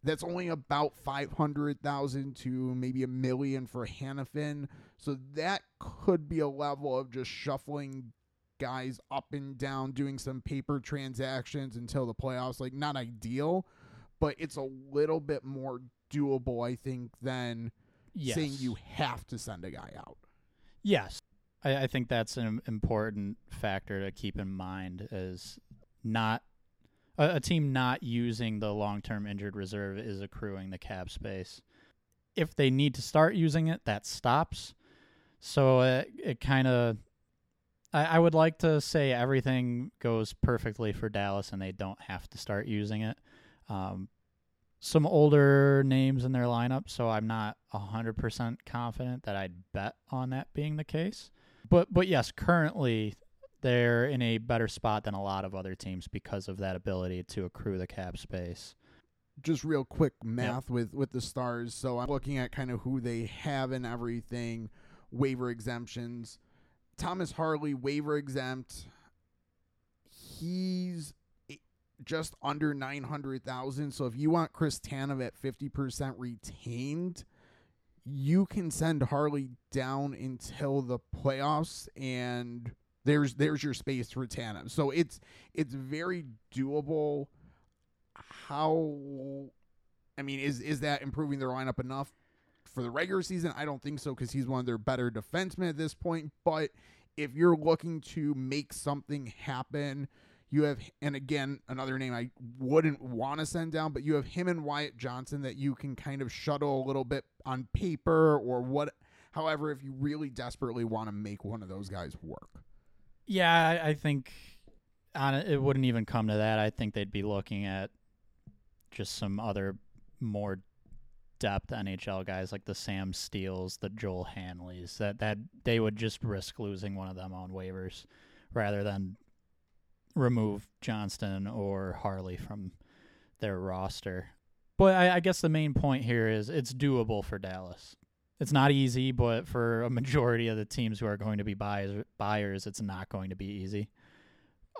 that's only about five hundred thousand to maybe a million for Hanifin. So that could be a level of just shuffling guys up and down, doing some paper transactions until the playoffs. Like not ideal, but it's a little bit more doable, I think, than Yes. saying you have to send a guy out. Yes, I, I think that's an important factor to keep in mind. Is not a, a team not using the long-term injured reserve is accruing the cap space. If they need to start using it, that stops. So it, it kind of. I, I would like to say everything goes perfectly for Dallas and they don't have to start using it. Um, some older names in their lineup, so I'm not 100% confident that I'd bet on that being the case. But but yes, currently they're in a better spot than a lot of other teams because of that ability to accrue the cap space. just real quick math with with the stars. So I'm looking at kind of who they have and everything, waiver exemptions. Thomas Harley waiver exempt. He's just under 900,000. So if you want Chris Tanev at 50% retained, you can send Harley down until the playoffs and there's there's your space for Tanev. So it's it's very doable how I mean, is is that improving their lineup enough for the regular season? I don't think so because he's one of their better defensemen at this point. But if you're looking to make something happen, you have and again another name I wouldn't want to send down, but you have him and Wyatt Johnston that you can kind of shuttle a little bit on paper or what. However, if you really desperately want to make one of those guys work, Yeah, I, think on it, it wouldn't even come to that. I think they'd be looking at just some other more depth NHL guys like the Sam Steels, the Joel Hanleys. That that they would just risk losing one of them on waivers rather than remove Johnston or Harley from their roster. But I, I guess the main point here is it's doable for Dallas. It's not easy, but for a majority of the teams who are going to be buyers, buyers it's not going to be easy.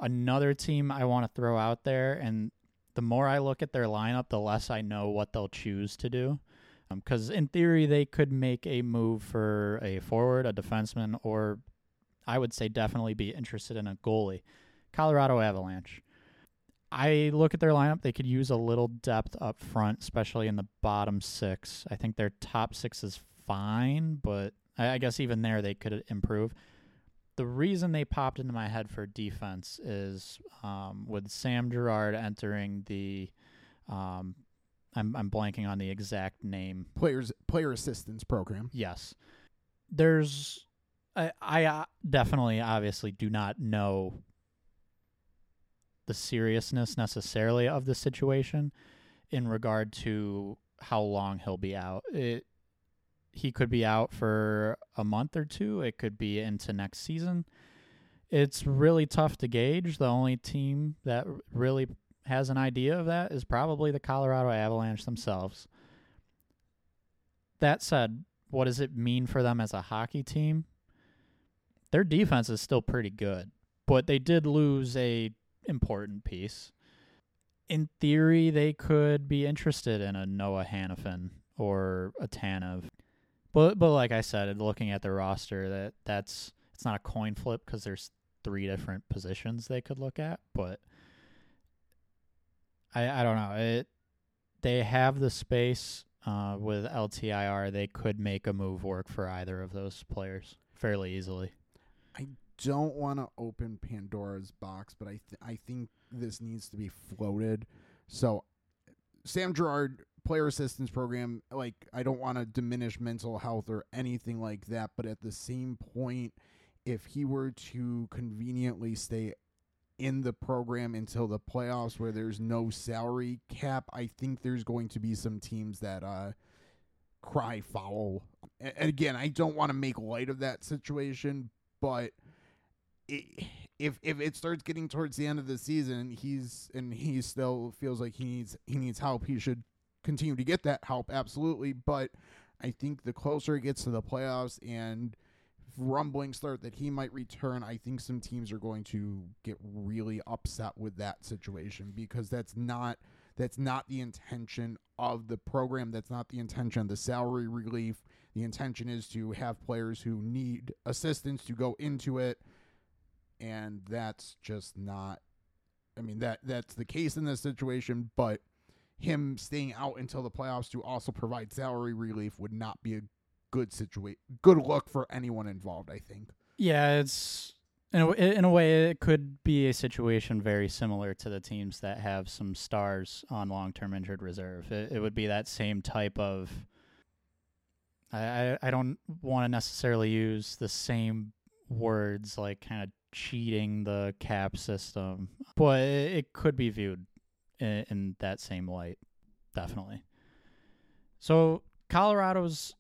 Another team I want to throw out there, and the more I look at their lineup, the less I know what they'll choose to do. Because in theory, they could make a move for a forward, a defenseman, or I would say definitely be interested in a goalie. Colorado Avalanche. I look at their lineup, they could use a little depth up front, especially in the bottom six. I think their top six is fine, but I, I guess even there they could improve. The reason they popped into my head for defense is um, with Sam Girard entering the. Um, I'm, I'm blanking on the exact name players player assistance program. Yes. There's I I uh, definitely obviously do not know the seriousness necessarily of the situation in regard to how long he'll be out. It he could be out for a month or two. It could be into next season. It's really tough to gauge. The only team that really has an idea of that is probably the Colorado Avalanche themselves. That said, what does it mean for them as a hockey team? Their defense is still pretty good, but they did lose a important piece. In theory, they could be interested in a Noah Hanifin or a Tanev. But but like I said, looking at the roster, that that's it's not a coin flip because there's three different positions they could look at. But I I don't know it. They have the space uh, with LTIR. They could make a move work for either of those players fairly easily. I don't want to open Pandora's box, but I th- I think this needs to be floated. So, Sam Girard player assistance program, like I don't want to diminish mental health or anything like that, but at the same point, if he were to conveniently stay in the program until the playoffs where there's no salary cap, I think there's going to be some teams that uh cry foul. And again, I don't want to make light of that situation, but it, if if it starts getting towards the end of the season, he's and he still feels like he needs he needs help. He should continue to get that help, absolutely. But I think the closer it gets to the playoffs and rumblings start that he might return, I think some teams are going to get really upset with that situation because that's not that's not the intention of the program. That's not the intention of the salary relief. The intention is to have players who need assistance to go into it, and that's just not. I mean that that's the case in this situation, but him staying out until the playoffs to also provide salary relief would not be a good situation, good look for anyone involved. I think. Yeah, it's in a, in a way it could be a situation very similar to the teams that have some stars on long-term injured reserve. It, it would be that same type of. I I, don't want to necessarily use the same words like kind of cheating the cap system, but it, it could be viewed in, in that same light, definitely. So Colorado's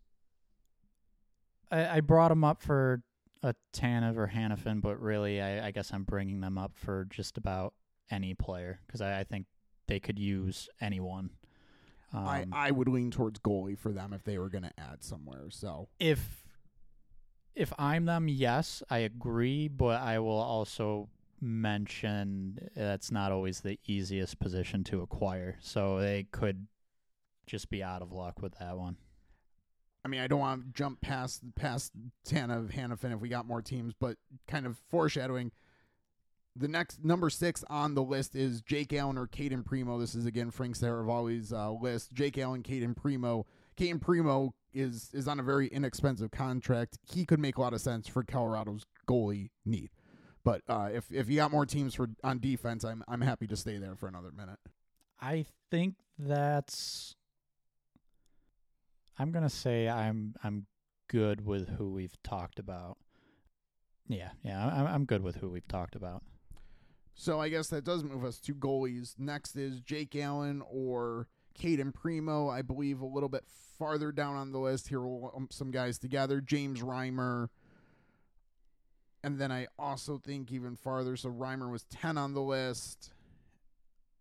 I, I brought them up for a Tanev or Hanifin, but really, I, I guess I'm bringing them up for just about any player because I, I think they could use anyone. Um, I I would lean towards goalie for them if they were going to add somewhere. So if if I'm them, yes, I agree, but I will also mention that's not always the easiest position to acquire. So they could just be out of luck with that one. I mean, I don't want to jump past past Tana Hanifin if we got more teams, but kind of foreshadowing. The next number six on the list is Jake Allen or Cayden Primeau. This is again Frank Seravalli's uh, list. Jake Allen, Cayden Primeau. Cayden Primeau is is on a very inexpensive contract. He could make a lot of sense for Colorado's goalie need. But uh, if if you got more teams for on defense, I'm I'm happy to stay there for another minute. I think that's I'm gonna say I'm I'm good with who we've talked about. Yeah, yeah, I'm I'm good with who we've talked about. So I guess that does move us to goalies. Next is Jake Allen or Cayden Primeau. I believe a little bit farther down on the list here. We'll lump some guys together. James Reimer. And then I also think even farther. So Reimer was 10 on the list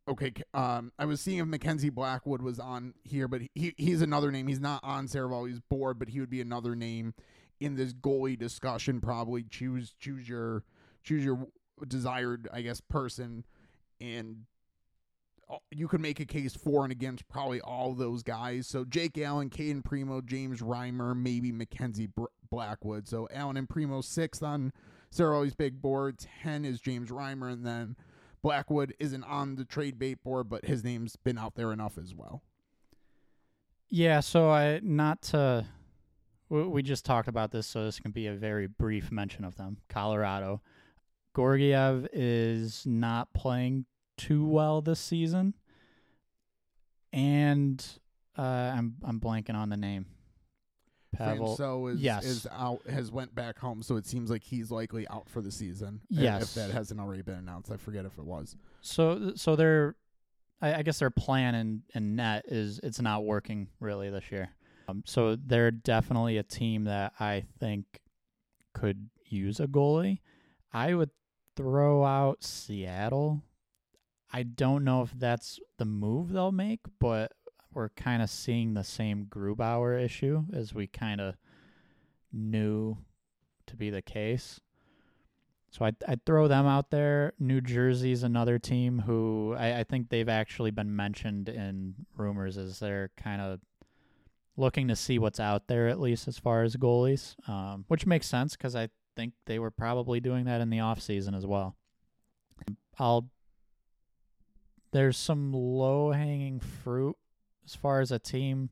okay, um, I was seeing if Mackenzie Blackwood was on here, but he he's another name. He's not on Seravalli's board, but he would be another name in this goalie discussion. Probably choose choose your choose your desired, I guess, person, and you could make a case for and against probably all those guys. So Jake Allen, Cayden Primeau, James Reimer, maybe Mackenzie Br- Blackwood. So Allen and Primeau sixth on Sarah Seravalli's big board. Ten is James Reimer, and then Blackwood isn't on the trade bait board, but his name's been out there enough as well. Yeah, so I not to we just talked about this, so this can be a very brief mention of them. Colorado, Georgiev is not playing too well this season, and uh, I'm I'm blanking on the name. Pavel. So is yes. is out has went back home, so it seems like he's likely out for the season. Yes, if that hasn't already been announced, I forget if it was. So so their, I, I guess their plan in in net is it's not working really this year. Um, so they're definitely a team that I think could use a goalie. I would throw out Seattle. I don't know if that's the move they'll make, but we're kind of seeing the same Grubauer issue as we kind of knew to be the case. So I'd, I'd throw them out there. New Jersey's another team who I, I think they've actually been mentioned in rumors as they're kind of looking to see what's out there, at least as far as goalies, um, which makes sense because I think they were probably doing that in the off season as well. I'll there's some low hanging fruit as far as a team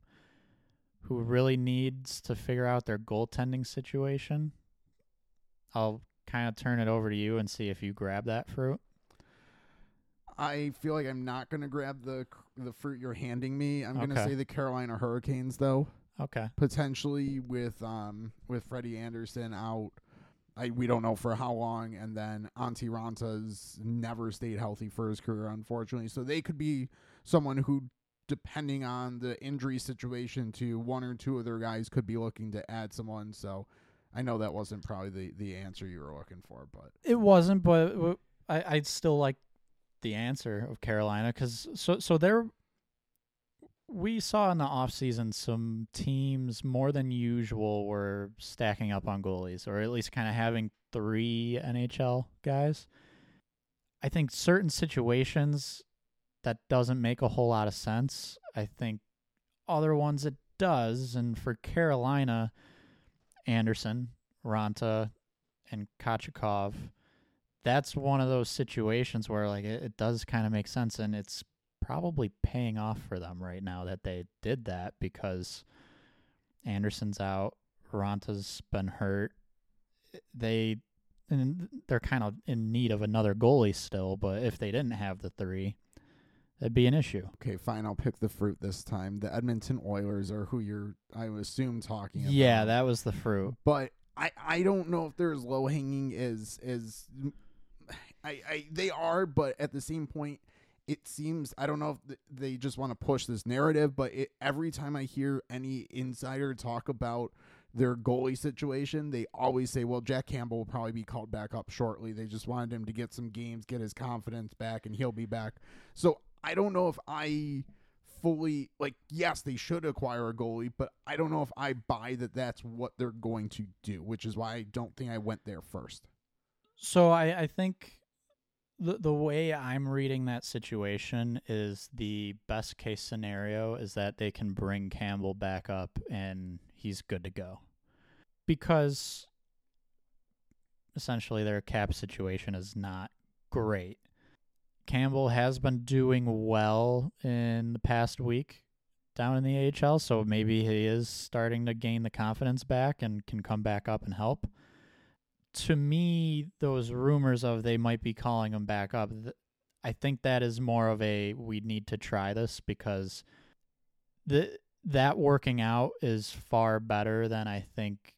who really needs to figure out their goaltending situation. I'll kind of turn it over to you and see if you grab that fruit. I feel like I'm not going to grab the the fruit you're handing me. I'm going to say the Carolina Hurricanes though. Okay. Potentially with um with Freddie Andersen out. I, we don't know for how long, and then Antti Raanta's never stayed healthy for his career, unfortunately. So they could be someone who depending on the injury situation to one or two of their guys could be looking to add someone. So I know that wasn't probably the, the answer you were looking for, but It wasn't, but I I'd still like the answer of Carolina because so so there we saw in the offseason some teams more than usual were stacking up on goalies or at least kind of having three NHL guys. I think certain situations that doesn't make a whole lot of sense. I think other ones it does and for Carolina Andersen, Raanta and Kochetkov that's one of those situations where like it, it does kind of make sense and it's probably paying off for them right now that they did that because Andersen's out, Raanta's been hurt. They and they're kind of in need of another goalie still, but if they didn't have the three, that'd be an issue. okay, fine. I'll pick the fruit this time. The Edmonton Oilers are who you're, I assume, talking about. Yeah, that was the fruit. but I, I don't know if they're as low hanging as as I, I they are, but at the same point, it seems I don't know if they just want to push this narrative, but it, every time I hear any insider talk about their goalie situation, they always say, "Well, Jack Campbell will probably be called back up shortly. They just wanted him to get some games, get his confidence back, and he'll be back." So I don't know if I fully like yes they should acquire a goalie but i don't know if i buy that that's what they're going to do which is why i don't think i went there first So I, I think the the way I'm reading that situation is the best case scenario is that they can bring Campbell back up and he's good to go. Because essentially their cap situation is not great. Campbell has been doing well in the past week down in the AHL, so maybe he is starting to gain the confidence back and can come back up and help to me, those rumors of they might be calling him back up, I think that is more of a we need to try this because the that working out is far better than I think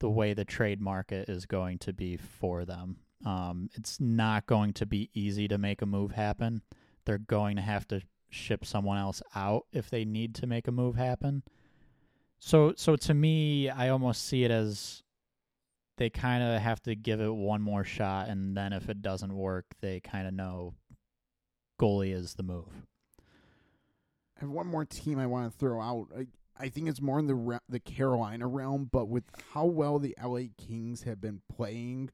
the way the trade market is going to be for them. Um, it's not going to be easy to make a move happen. They're going to have to ship someone else out if they need to make a move happen. So so to me, I almost see it as they kind of have to give it one more shot, and then if it doesn't work, they kind of know goalie is the move. I have one more team I want to throw out. I, I think it's more in the re- the Carolina realm, but with how well the LA Kings have been playing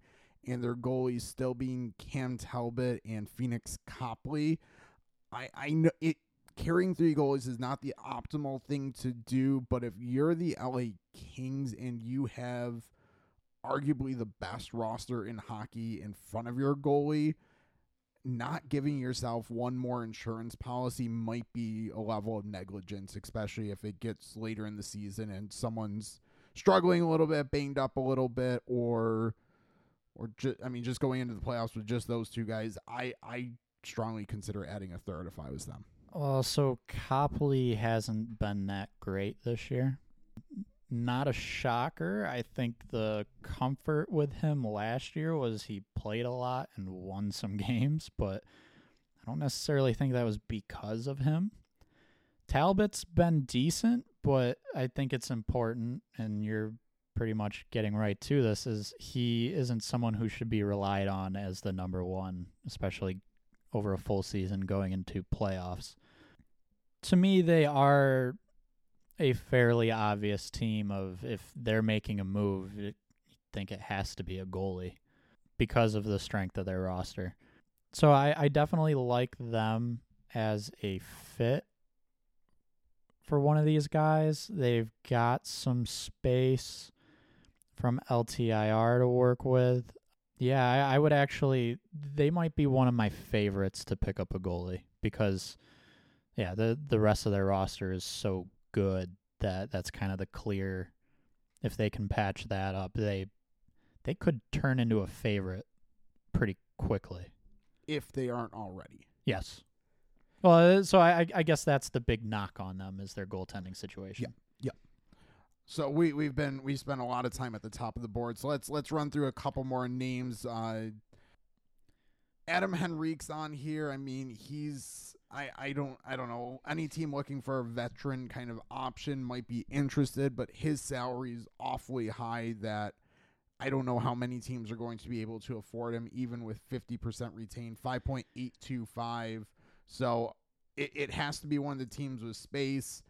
and their goalies still being Cam Talbot and Phoenix Copley, I I know it carrying three goalies is not the optimal thing to do, but if you're the LA Kings and you have arguably the best roster in hockey in front of your goalie, not giving yourself one more insurance policy might be a level of negligence, especially if it gets later in the season and someone's struggling a little bit, banged up a little bit, or or ju- I mean, just going into the playoffs with just those two guys. I I strongly consider adding a third if I was them. Well, so Copley hasn't been that great this year. Not a shocker. I think the comfort with him last year was he played a lot and won some games, but I don't necessarily think that was because of him. Talbot's been decent, but I think it's important, and you're pretty much getting right to this, is he isn't someone who should be relied on as the number one, especially over a full season going into playoffs. To me, they are a fairly obvious team of if they're making a move, you think it has to be a goalie because of the strength of their roster. So I, I definitely like them as a fit for one of these guys. They've got some space from LTIR to work with. Yeah, I, I would actually. They might be one of my favorites to pick up a goalie because, yeah, the the rest of their roster is so good that that's kind of the clear. If they can patch that up, they they could turn into a favorite pretty quickly. If they aren't already. Yes. Well, uh, so I, I guess that's the big knock on them is their goaltending situation. So we we've been we spent a lot of time at the top of the board. So let's let's run through a couple more names. Uh, Adam Henrique's on here. I mean, he's I, I don't I don't know any team looking for a veteran kind of option might be interested, but his salary is awfully high that I don't know how many teams are going to be able to afford him, even with fifty percent retained, five point eight two five. So it, it has to be one of the teams with space.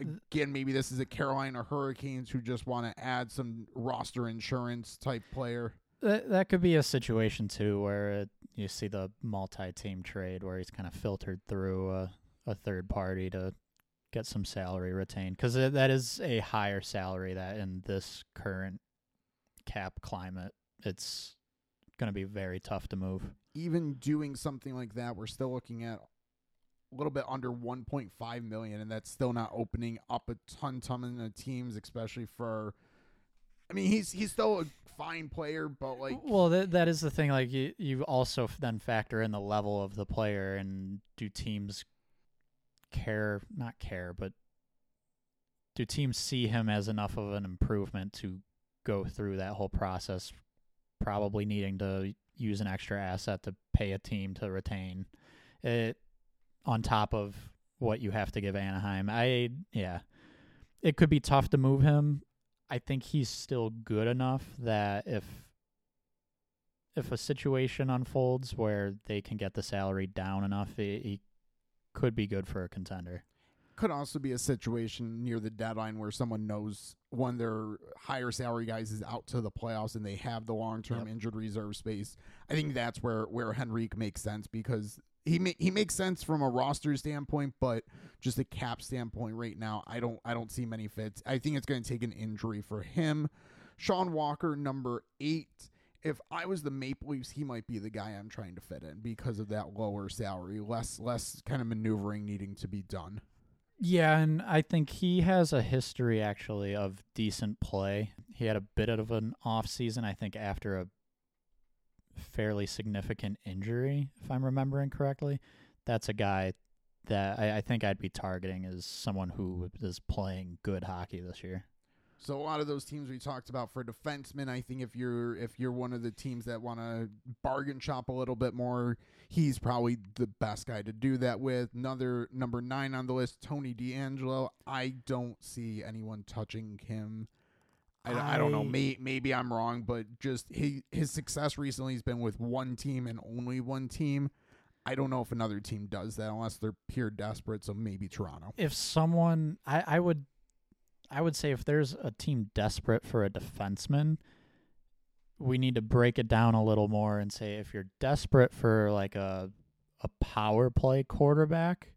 Again, maybe this is a Carolina Hurricanes who just want to add some roster insurance type player. That that could be a situation too where it, you see the multi-team trade where he's kind of filtered through a, a third party to get some salary retained because that is a higher salary that in this current cap climate it's going to be very tough to move. Even doing something like that, we're still looking at a little bit under 1.5 million, and that's still not opening up a ton, ton of teams, especially for. I mean, he's he's still a fine player, but like, well, that that is the thing. Like, you you also then factor in the level of the player, and do teams care? Not care, but do teams see him as enough of an improvement to go through that whole process? Probably needing to use an extra asset to pay a team to retain it on top of what you have to give Anaheim. I yeah. It could be tough to move him. I think he's still good enough that if if a situation unfolds where they can get the salary down enough, he, he could be good for a contender. Could also be a situation near the deadline where someone knows one of their higher salary guys is out to the playoffs and they have the long term Yep. injured reserve space. I think that's where where Henrique makes sense because he ma- he makes sense from a roster standpoint, but just a cap standpoint right now, I don't I don't see many fits. I think it's going to take an injury for him. Sean Walker, number eight. If I was the Maple Leafs, he might be the guy I'm trying to fit in because of that lower salary, less less kind of maneuvering needing to be done. Yeah, and I think he has a history actually of decent play. He had a bit of an off season, I think, after a fairly significant injury, if I'm remembering correctly. That's a guy that I, I think I'd be targeting as someone who is playing good hockey this year. So a lot of those teams we talked about for defensemen, I think if you're if you're one of the teams that want to bargain shop a little bit more, he's probably the best guy to do that with. Another number nine on the list, Tony DeAngelo. I don't see anyone touching him. I, I don't know. May, maybe I'm wrong, but just he, his success recently has been with one team and only one team. I don't know if another team does that unless they're pure desperate. So maybe Toronto. If someone, I, I would, I would say if there's a team desperate for a defenseman, we need to break it down a little more and say if you're desperate for like a a power play quarterback,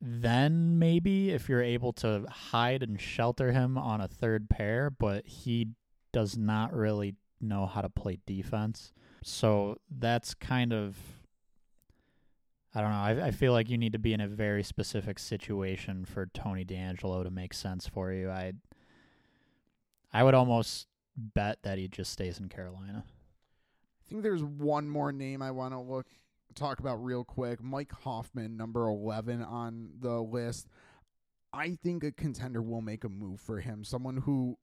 then maybe if you're able to hide and shelter him on a third pair, but he does not really know how to play defense. So that's kind of I don't know. I, I feel like you need to be in a very specific situation for Tony DeAngelo to make sense for you. I I would almost bet that he just stays in Carolina. I think there's one more name I want to look talk about real quick. Mike Hoffman, number 11 on the list. I think a contender will make a move for him. Someone who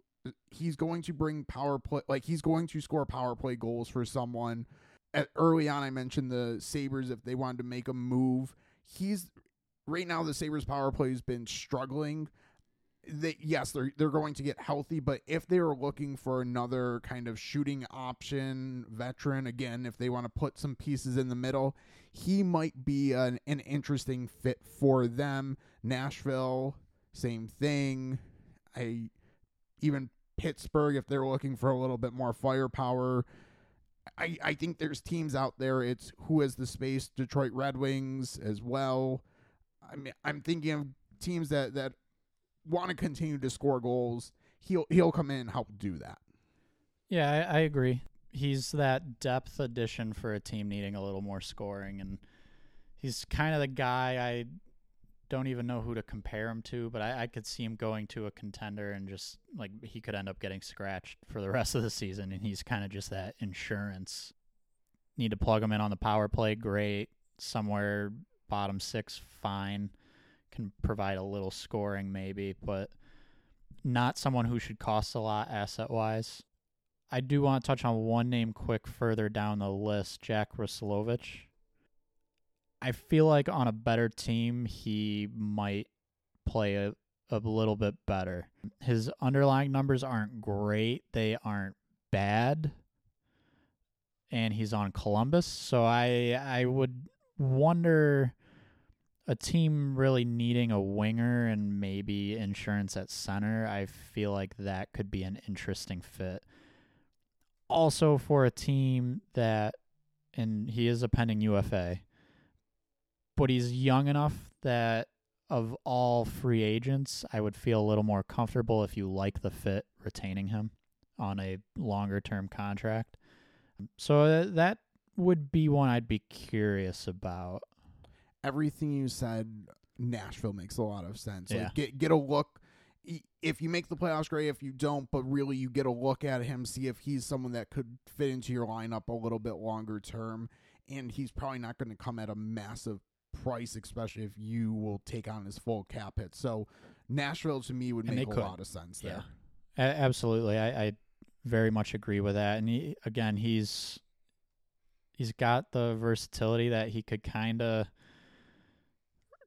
he's going to bring power play like he's going to score power play goals for someone. At, early on I mentioned the Sabres if they wanted to make a move. He's right now the Sabres power play has been struggling they yes they're they're going to get healthy but if they are looking for another kind of shooting option veteran again if they want to put some pieces in the middle he might be an, an interesting fit for them. Nashville same thing. I even Pittsburgh if they're looking for a little bit more firepower I, I think there's teams out there. It's who has the space Detroit Red Wings as well. I mean I'm thinking of teams that that want to continue to score goals, he'll he'll come in and help do that. Yeah, I, I agree. He's that depth addition for a team needing a little more scoring, and he's kind of the guy I don't even know who to compare him to, but I, I could see him going to a contender and just like he could end up getting scratched for the rest of the season, and he's kind of just that insurance. Need to plug him in on the power play, great. Somewhere bottom six, fine. Can provide a little scoring maybe, but not someone who should cost a lot asset wise. I do want to touch on one name quick further down the list, Jack Roslovic. I feel like on a better team, he might play a, a little bit better. His underlying numbers aren't great, they aren't bad. And he's on Columbus, so I I would wonder a team really needing a winger and maybe insurance at center. I feel like that could be an interesting fit. Also for a team that and he is a pending UFA but he's young enough that of all free agents, I would feel a little more comfortable if you like the fit retaining him on a longer term contract. So uh, that would be one I'd be curious about. Everything you said, Nashville makes a lot of sense. Yeah. Like get get a look. If you make the playoffs, great. If you don't, but really you get a look at him, see if he's someone that could fit into your lineup a little bit longer term. And he's probably not going to come at a massive price, especially if you will take on his full cap hit. So Nashville to me would And make a could. lot of sense there. A- absolutely, I, I very much agree with that. And he, again, he's he's got the versatility that he could kind of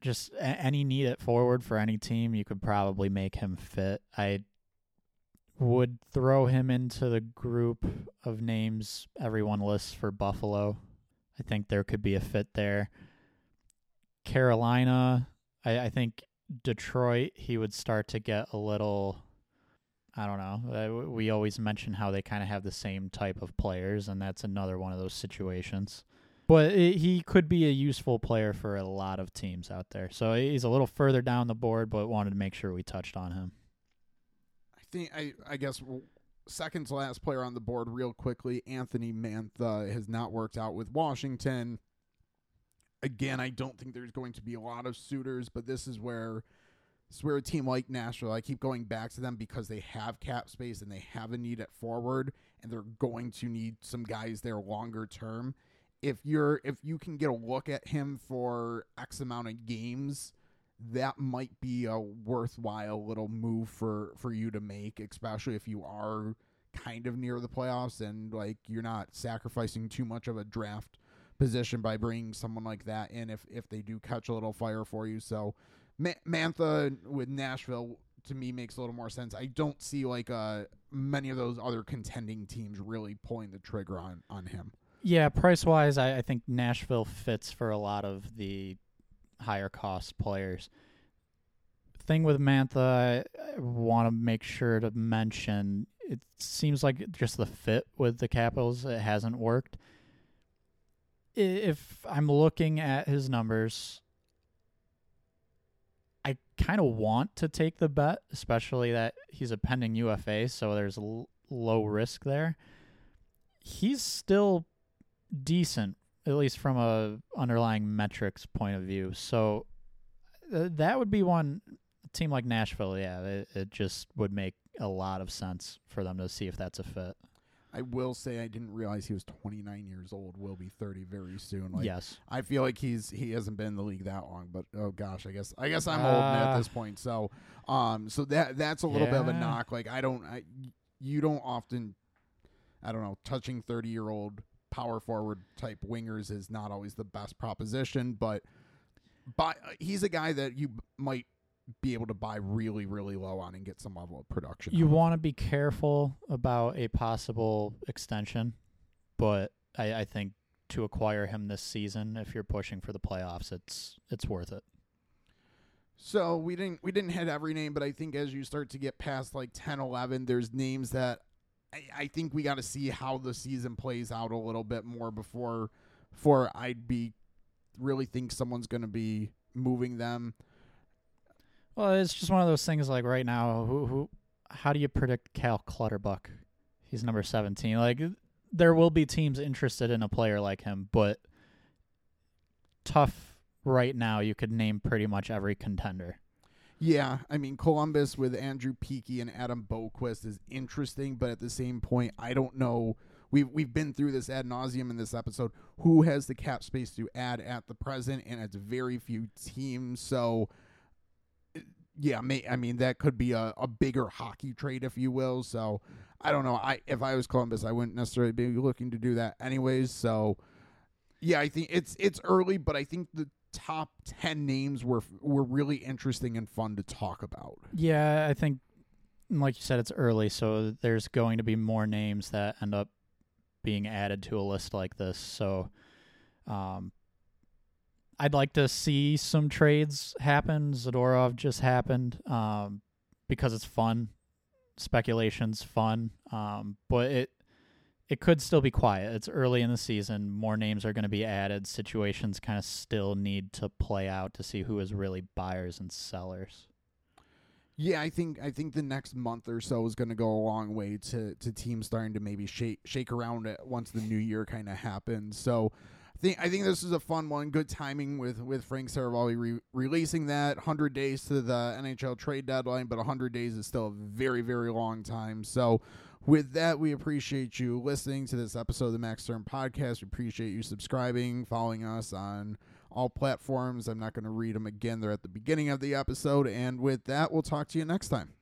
just any need at forward for any team. You could probably make him fit. I would throw him into the group of names everyone lists for Buffalo. I think there could be a fit there. Carolina, I, I think Detroit, he would start to get a little. I don't know. Uh, we always mention how they kind of have the same type of players, and that's another one of those situations. But i he could be a useful player for a lot of teams out there. So he's a little further down the board, but wanted to make sure we touched on him. I think I I guess second to last player on the board real quickly. Anthony Mantha has not worked out with Washington. Again, I don't think there's going to be a lot of suitors, but this is where is where a team like Nashville, I keep going back to them because they have cap space and they have a need at forward, and they're going to need some guys there longer term. If you're if you can get a look at him for X amount of games, that might be a worthwhile little move for for you to make, especially if you are kind of near the playoffs and like you're not sacrificing too much of a draft position by bringing someone like that in if if they do catch a little fire for you. So Ma- Mantha with Nashville to me makes a little more sense. I don't see like uh many of those other contending teams really pulling the trigger on on him. Yeah, price wise, I, I think Nashville fits for a lot of the higher cost players. Thing with Mantha, I, I want to make sure to mention it seems like just the fit with the Capitals it hasn't worked. If I'm looking at his numbers, I kind of want to take the bet, especially that he's a pending UFA, so there's l- low risk there. He's still decent, at least from a underlying metrics point of view. So uh, that would be one a team like Nashville. Yeah, it, it just would make a lot of sense for them to see if that's a fit. I will say I didn't realize he was 29 years old. Will be 30 very soon. Like yes, I feel like he's he hasn't been in the league that long, but oh gosh, I guess I guess I'm old at Uh, this point. So, um, so that that's a little bit of a knock. Like I don't, I you don't often, I don't know, touching 30 year old power forward type wingers is not always the best proposition, but but he's a guy that you might be able to buy really really low on and get some level of production. you want to be careful about a possible extension, but I, I think to acquire him this season, if you're pushing for the playoffs, it's it's worth it. So we didn't we didn't hit every name, but I think as you start to get past like 10, 11, there's names that I, I think we got to see how the season plays out a little bit more before before I'd be really think someone's going to be moving them. Well, it's just one of those things. Like right now, who who, how do you predict Cal Clutterbuck? He's number seventeen. Like there will be teams interested in a player like him, but tough right now. You could name pretty much every contender. Yeah, I mean Columbus with Andrew Peeke and Adam Boqvist is interesting, but at the same point, I don't know. We've we've been through this ad nauseum in this episode. Who has the cap space to add at the present, and it's very few teams. So, uh, yeah, may, I mean that could be a, a bigger hockey trade, if you will. So, I don't know. I if I was Columbus, I wouldn't necessarily be looking to do that anyways. So, Yeah, I think it's it's early, but I think the top ten names were were really interesting and fun to talk about. Yeah, I think, like you said, it's early, so there's going to be more names that end up being added to a list like this. So, um, I'd like to see some trades happen. Zadorov just happened, um, because it's fun. Speculation's fun, um, but it it could still be quiet. It's early in the season. More names are going to be added. Situations kind of still need to play out to see who is really buyers and sellers. Yeah, I think I think the next month or so is going to go a long way to to teams starting to maybe shake shake around it once the new year kind of happens. So. I think, I think this is a fun one. Good timing with, with Frank Seravalli re- releasing that. 100 days to the NHL trade deadline, but 100 days is still a very, very long time. So with that, we appreciate you listening to this episode of the Max Sturm podcast. We appreciate you subscribing, following us on all platforms. I'm not going to read them again, they're at the beginning of the episode. And with that, we'll talk to you next time.